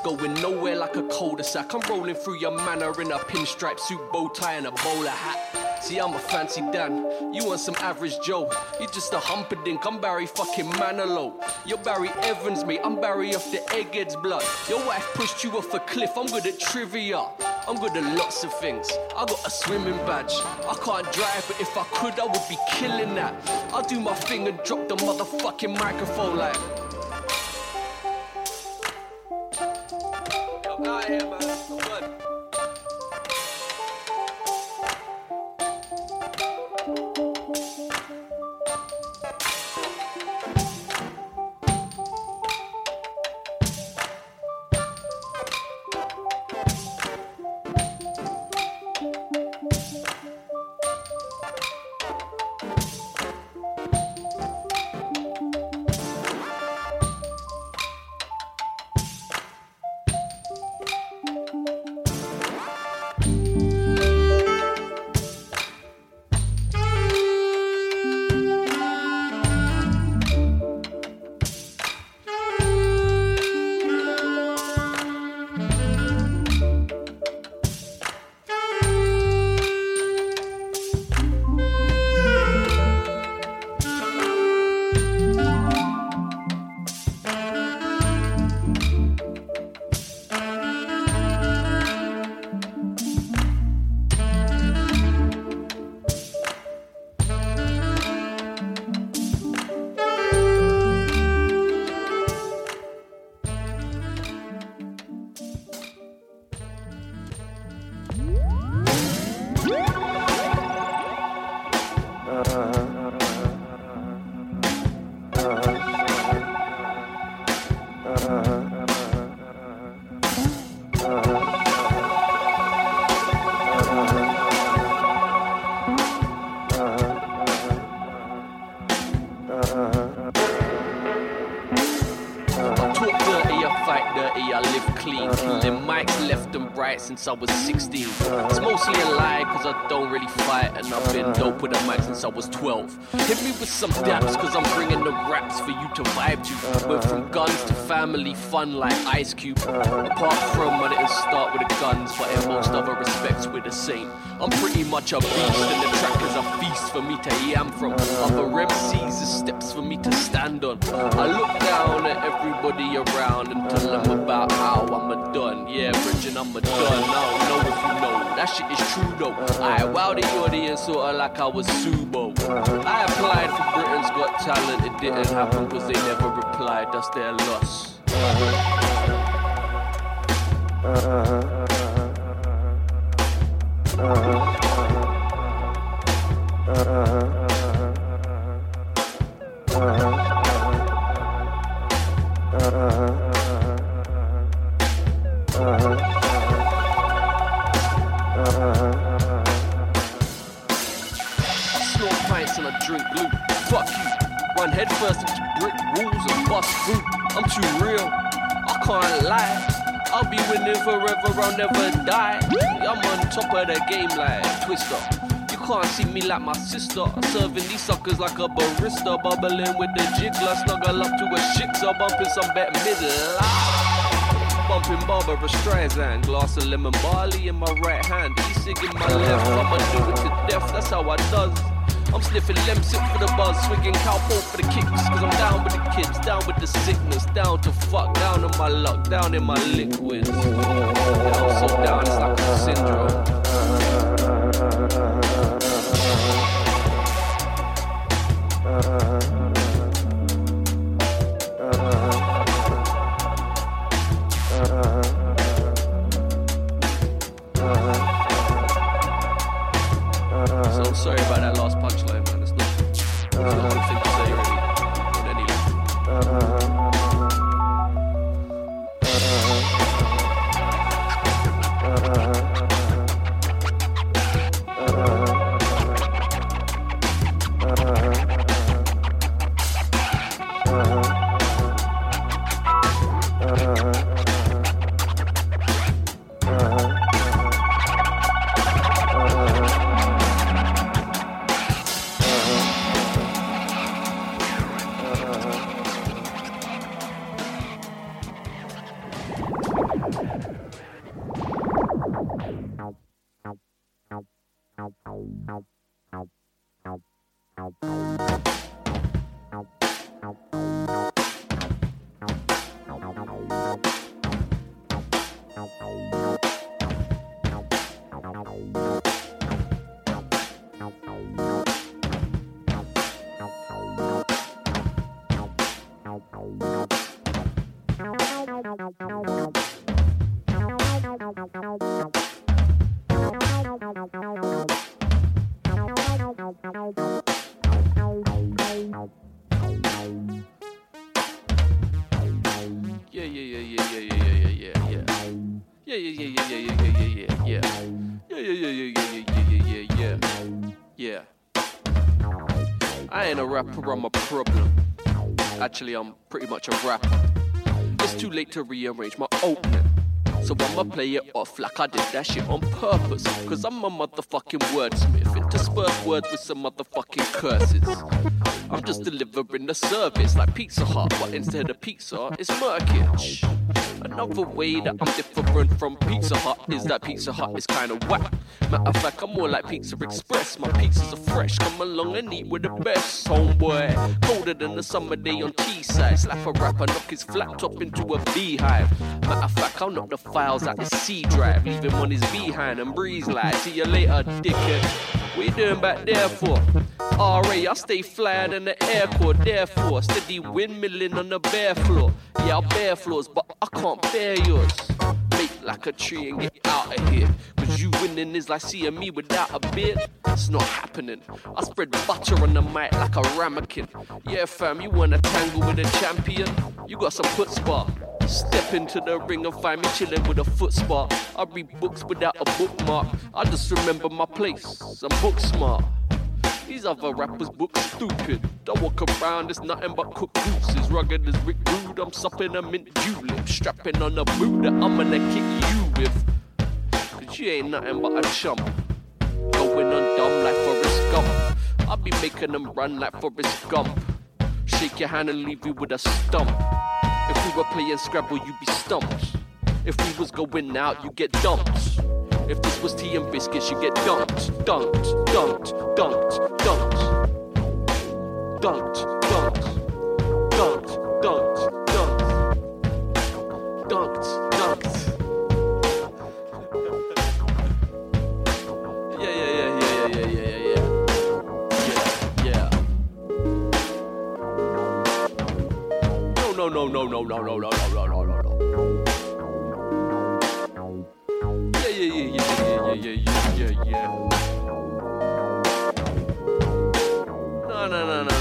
Going nowhere like a cul-de-sac. I'm rolling through your manor in a pinstripe suit, bow tie, and a bowler hat. See, I'm a fancy Dan. You want some average Joe? You're just a Humperdinck. I'm Barry fucking Manilow. You're Barry Evans, mate. I'm Barry off the Eggheads blood. Your wife pushed you off a cliff. I'm good at trivia. I'm good at lots of things. I got a swimming badge. I can't drive, but if I could, I would be killing that. I'll do my thing and drop the motherfucking microphone like. Yo, out here, man. Since I was 16. It's mostly a lie, cause I don't really fight. And I've been dope with a mic since I was 12. Hit me with some daps, cause I'm bringing the raps for you to vibe to. Went from guns to family fun like Ice Cube. Apart from, I didn't start with the guns, but in most other respects, we're the same. I'm pretty much a beast, and the track is a feast for me to yam from. Other MCs is steps for me to stand on. I look down at everybody around and tell them about how I'm a done. Yeah, Bridget, I'm a done. I don't know if you know. That shit is true though. I wowed the audience sorta like I was Subo. I applied for Britain's Got Talent. It didn't happen because they never replied. That's their loss. I drink blue. Fuck you. Run headfirst into brick walls and bust through. I'm too real. I can't lie. I'll be winning forever. I'll never die. I'm on top of the game like Twister. You can't see me like my sister. Serving these suckers like a barista. Bubbling with the jiggler. Snuggle up to a shixer. Bumping some bet middle. Bumping Barbra Streisand, glass of lemon barley in my right hand, e-cig in my left. I'ma do it to death, that's how I does. I'm sniffing lemsip for the buzz, swinging cowpole for the kicks. Cause I'm down with the kids, down with the sickness, down to fuck, down on my luck, down in my liquids. Yeah, I'm so down, it's like a syndrome. Actually, I'm pretty much a rapper. It's too late to rearrange my opening. So I'ma play it off like I did that shit on purpose. Cause I'm a motherfucking wordsmith. Intersperse words with some motherfucking curses. I'm just delivering the service like Pizza Hut, but instead of pizza, it's Merkage. Another way that I'm different from Pizza Hut is that Pizza Hut is kinda whack. Matter of fact, I'm more like Pizza Express. My pizzas are fresh, come along and eat with the best, homeboy. Colder than the summer day on T-side. Slap a rapper, knock his flat top into a beehive. Matter of fact, I'll knock the files out his C drive, leave him on his behind and breeze like. See you later, dickhead. What you doing back there for? RA, I stay flyer than the air core, therefore steady windmilling on the bare floor. Yeah, I'll bear floors, but I can't bear yours. Like a tree and get out of here. Cause you winning is like seeing me without a beard. It's not happening. I spread butter on the mic like a ramekin. Yeah, fam, you wanna tangle with a champion? You got some foot spa. Step into the ring and find me chilling with a foot spa. I read books without a bookmark. I just remember my place. I'm book smart. These other rappers book stupid. Don't walk around, it's nothing but cooked gooses. Rugged as Rick Rude, I'm supping a mint julep. Strapping on a boot that I'm gonna kick you with. Cause you ain't nothing but a chump. Going on dumb like Forrest Gump. I'll be making them run like Forrest Gump. Shake your hand and leave you with a stump. If we were playing Scrabble, you'd be stumped. If we was going out, you get dumped. If this was tea and biscuits, you'd get dumped, dumped, dumped, dumped, dumped, dumped, dumped, dumped, dumped, dumped. Yeah, yeah, yeah, yeah, yeah, yeah, yeah, yeah, yeah, yeah. No, no, no, no, no, no, no, no, no, no, no, no. Yeah, yeah, yeah, yeah, yeah, no, no, no, no,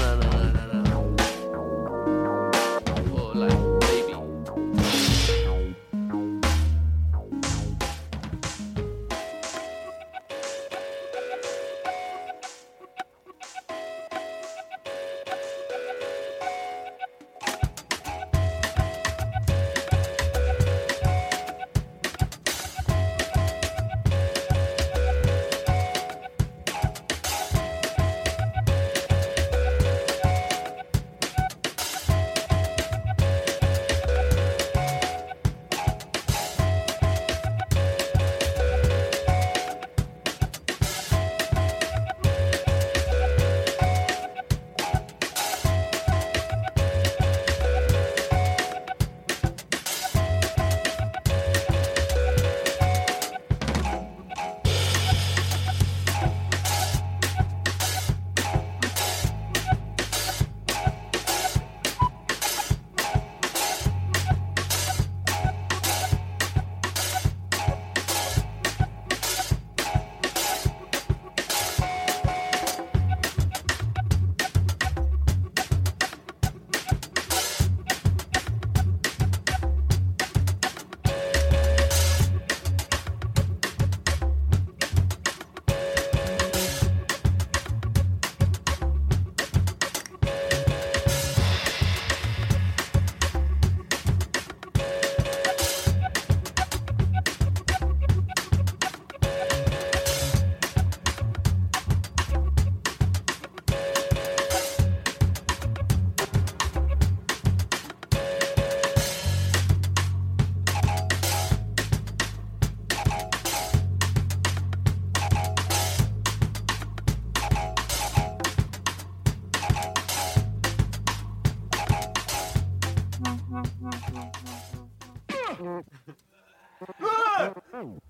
Ah!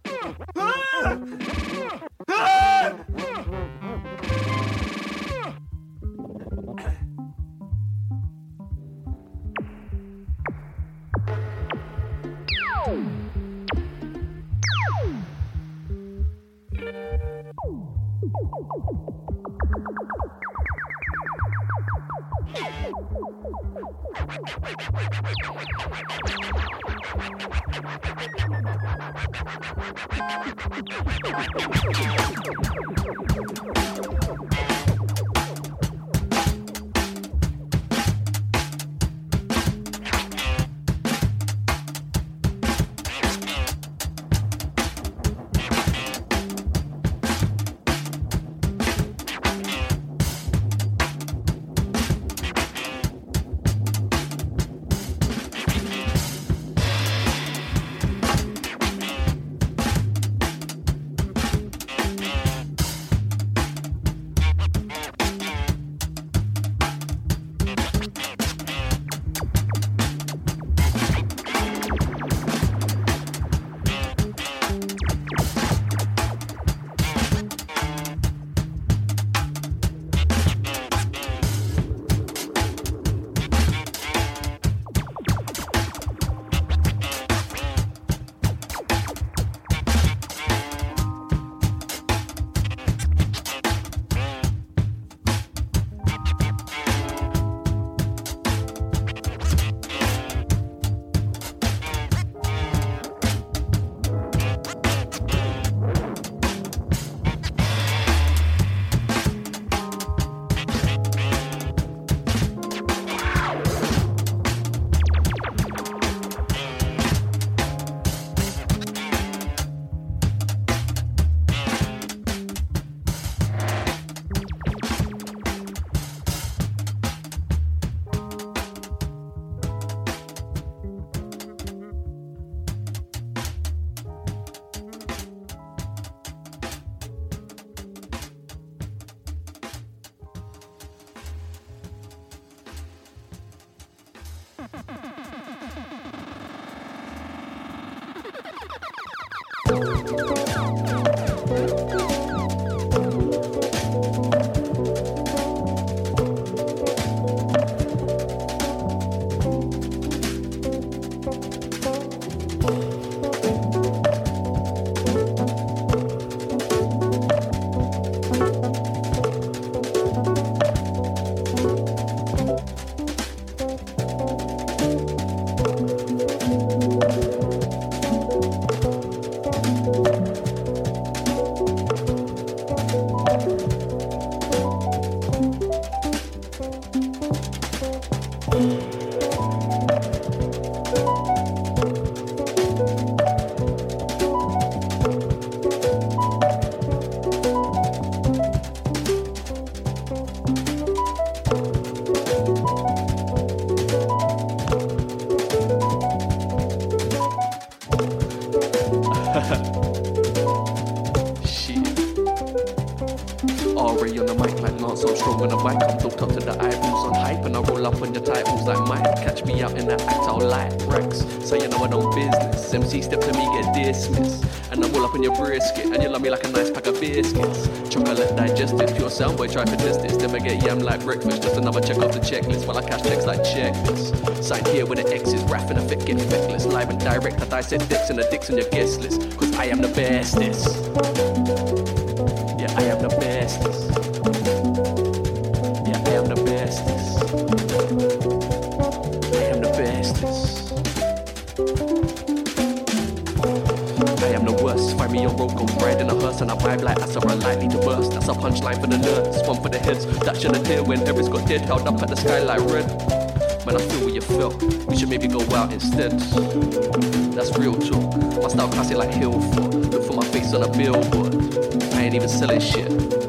Ah! Ah! On the mic. I'm hooked up to the eyeballs on hype and I roll up on your titles like Mike. Catch me out in the act, I'll light Rex. So you know I don't business. MC step to me, get dismissed. And I'm all up on your brisket and you love me like a nice pack of biscuits. Chocolate digestive, pure soundboy try for distance. Never get yam like breakfast, just another check off the checklist. While I cash checks like checklist. Sign here with the X's, raffing effect, get feckless. Live and direct, I dissect dicks and the dicks on your guest list. Cause I am the bestest. Yeah, I am the bestest. Me road, go ride in a hearse and I vibe like I that's unlikely to burst. That's a punchline for the nerds, one for the heads. That should have did when Everest got dead, held up at the sky like red. Man, I feel what you felt. We should maybe go out instead. That's real talk. My style classic like Hillfort. Look for my face on a billboard. I ain't even selling shit.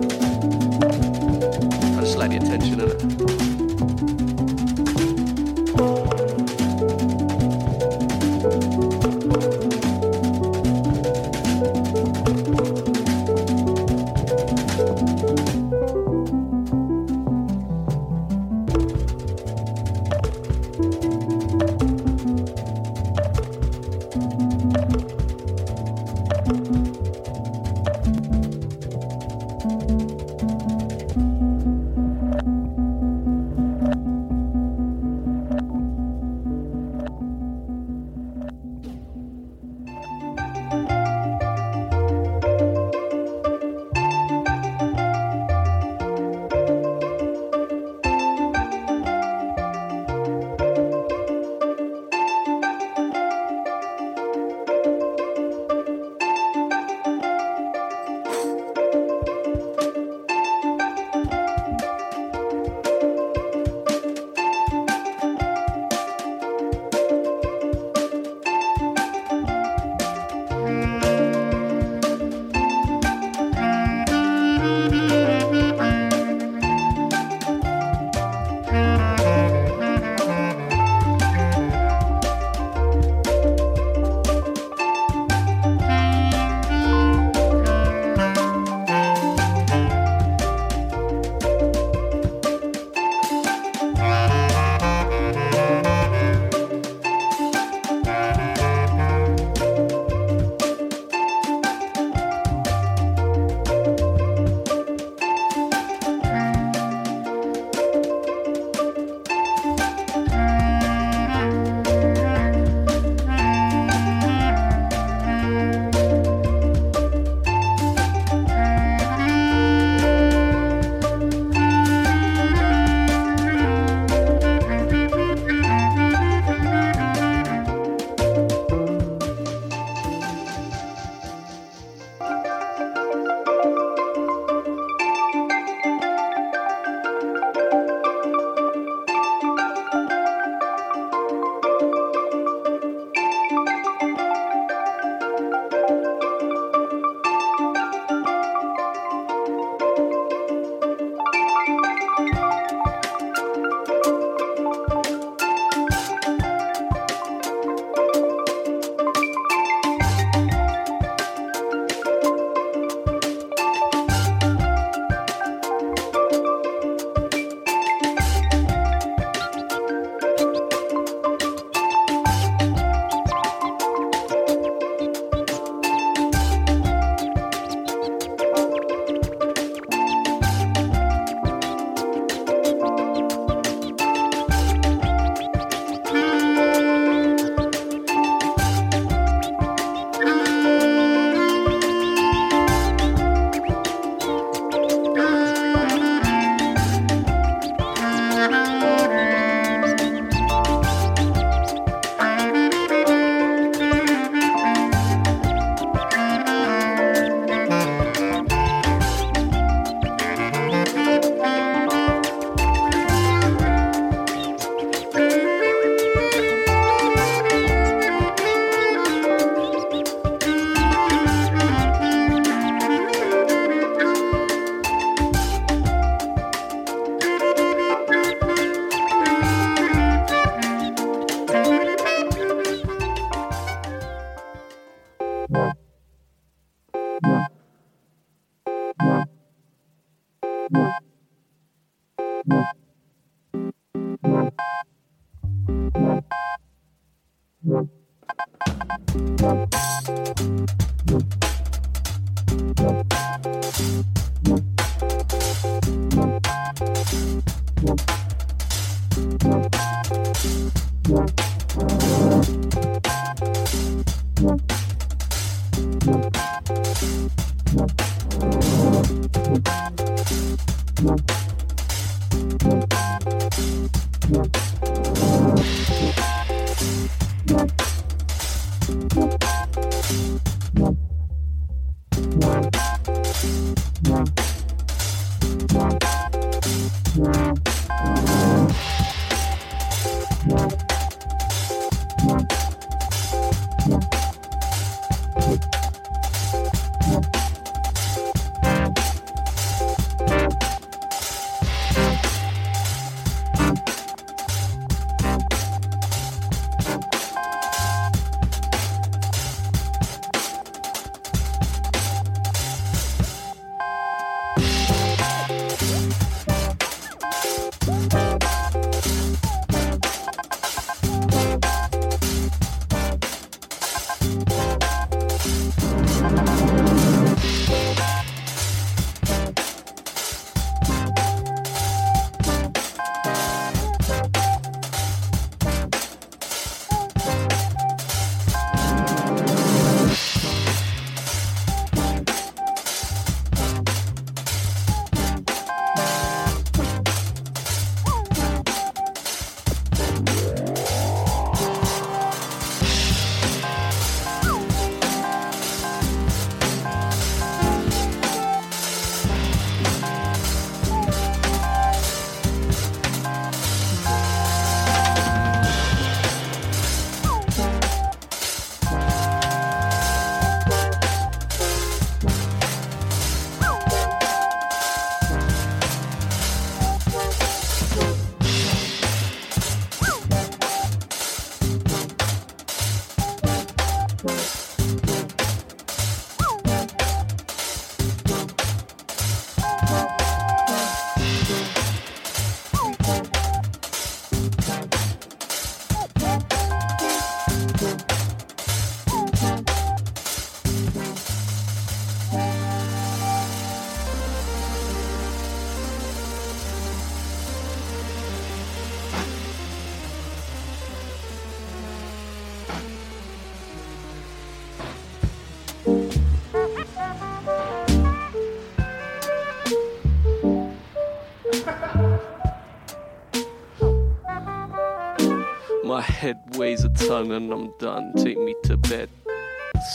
Weighs a ton and I'm done. Take me to bed.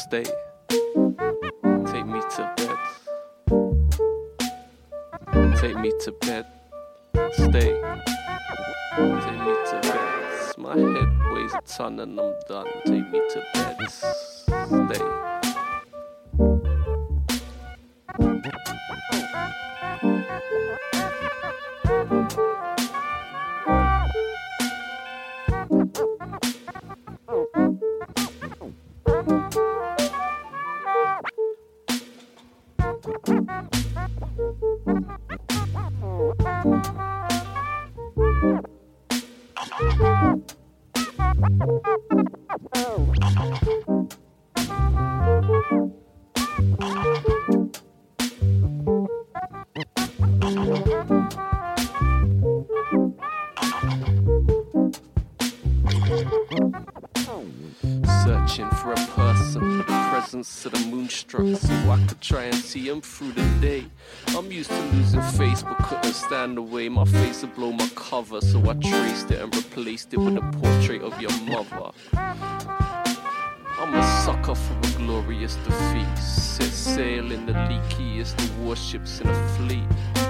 Stay. Take me to bed. Take me to bed. Stay. Take me to bed. My head weighs a ton and I'm done. Take me to bed. Stay. I traced it and replaced it with a portrait of your mother. I'm a sucker for a glorious defeat. Set sail in the leakiest of warships in a fleet.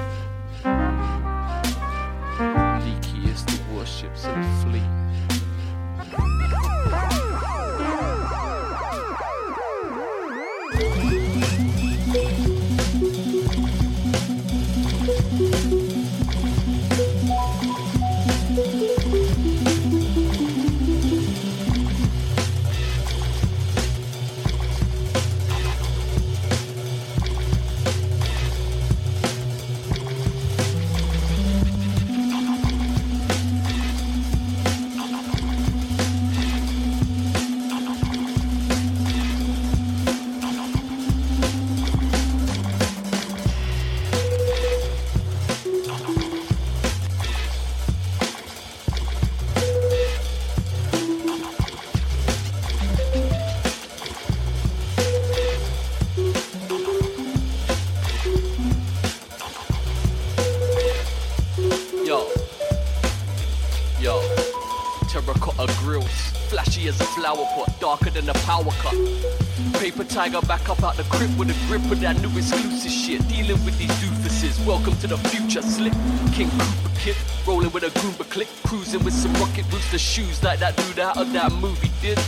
With a grip of that new exclusive shit. Dealing with these doofuses. Welcome to the future. Slick King Cooper kid. Rolling with a Goomba click. Cruising with some rocket rooster shoes like that dude out of that movie did.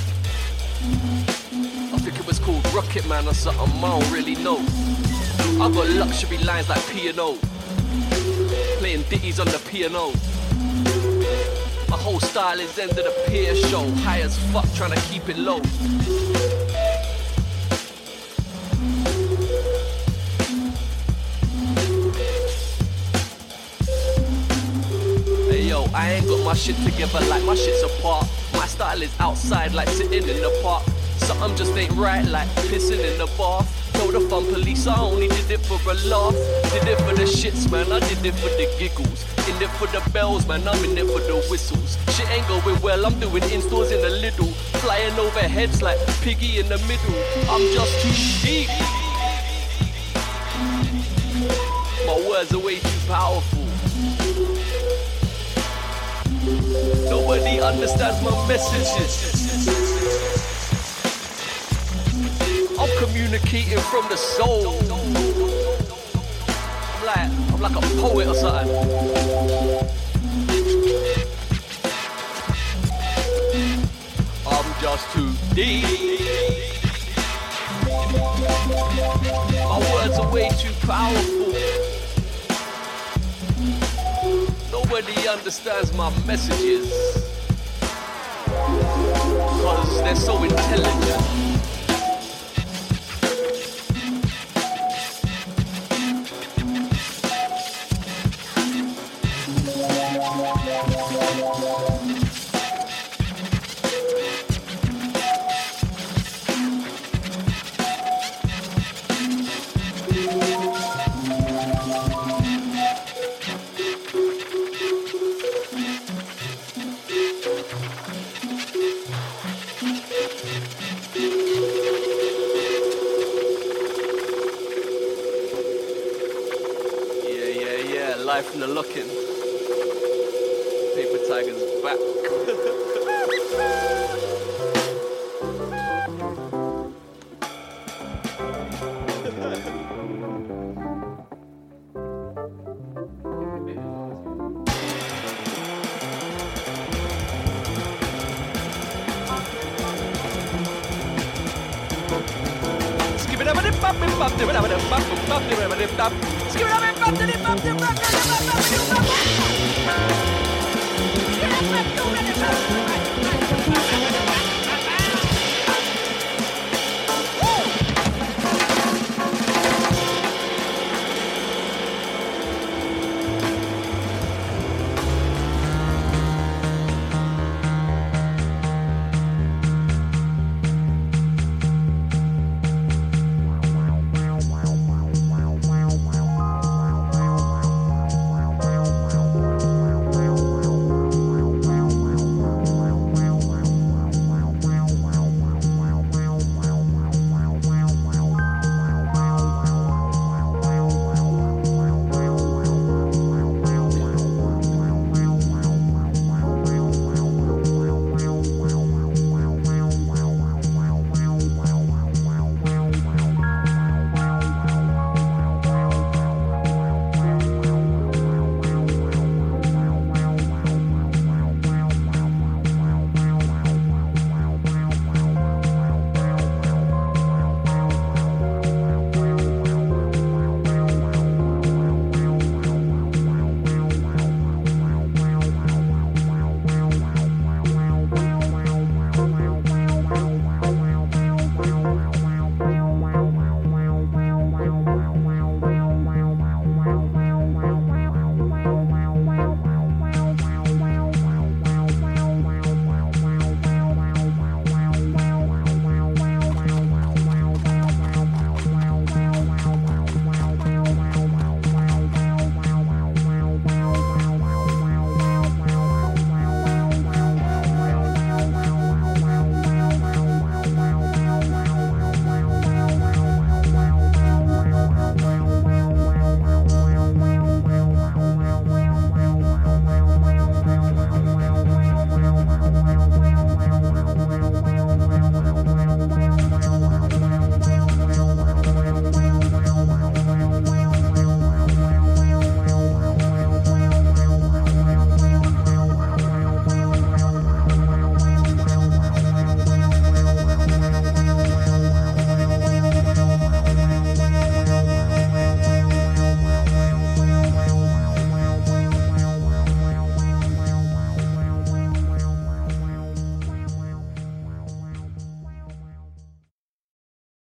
I think it was called Rocket Man or something. I don't really know. I got luxury lines like P&O. Playing ditties on the piano. My whole style is end of the pier show. High as fuck, trying to keep it low. My shit together like my shit's apart. My style is outside like sitting in the park. Something just ain't right like pissing in the bath. Told the fun police I only did it for a laugh. Did it for the shits, man. I did it for the giggles. In it for the bells, man. I'm in it for the whistles. Shit ain't going well. I'm doing installs in the little. Flying over heads like piggy in the middle. I'm just too deep. My words are way too powerful. Nobody understands my messages. I'm communicating from the soul. I'm like, I'm like a poet or something. I'm just too deep. My words are way too powerful. Understands my messages. Cause they're so intelligent.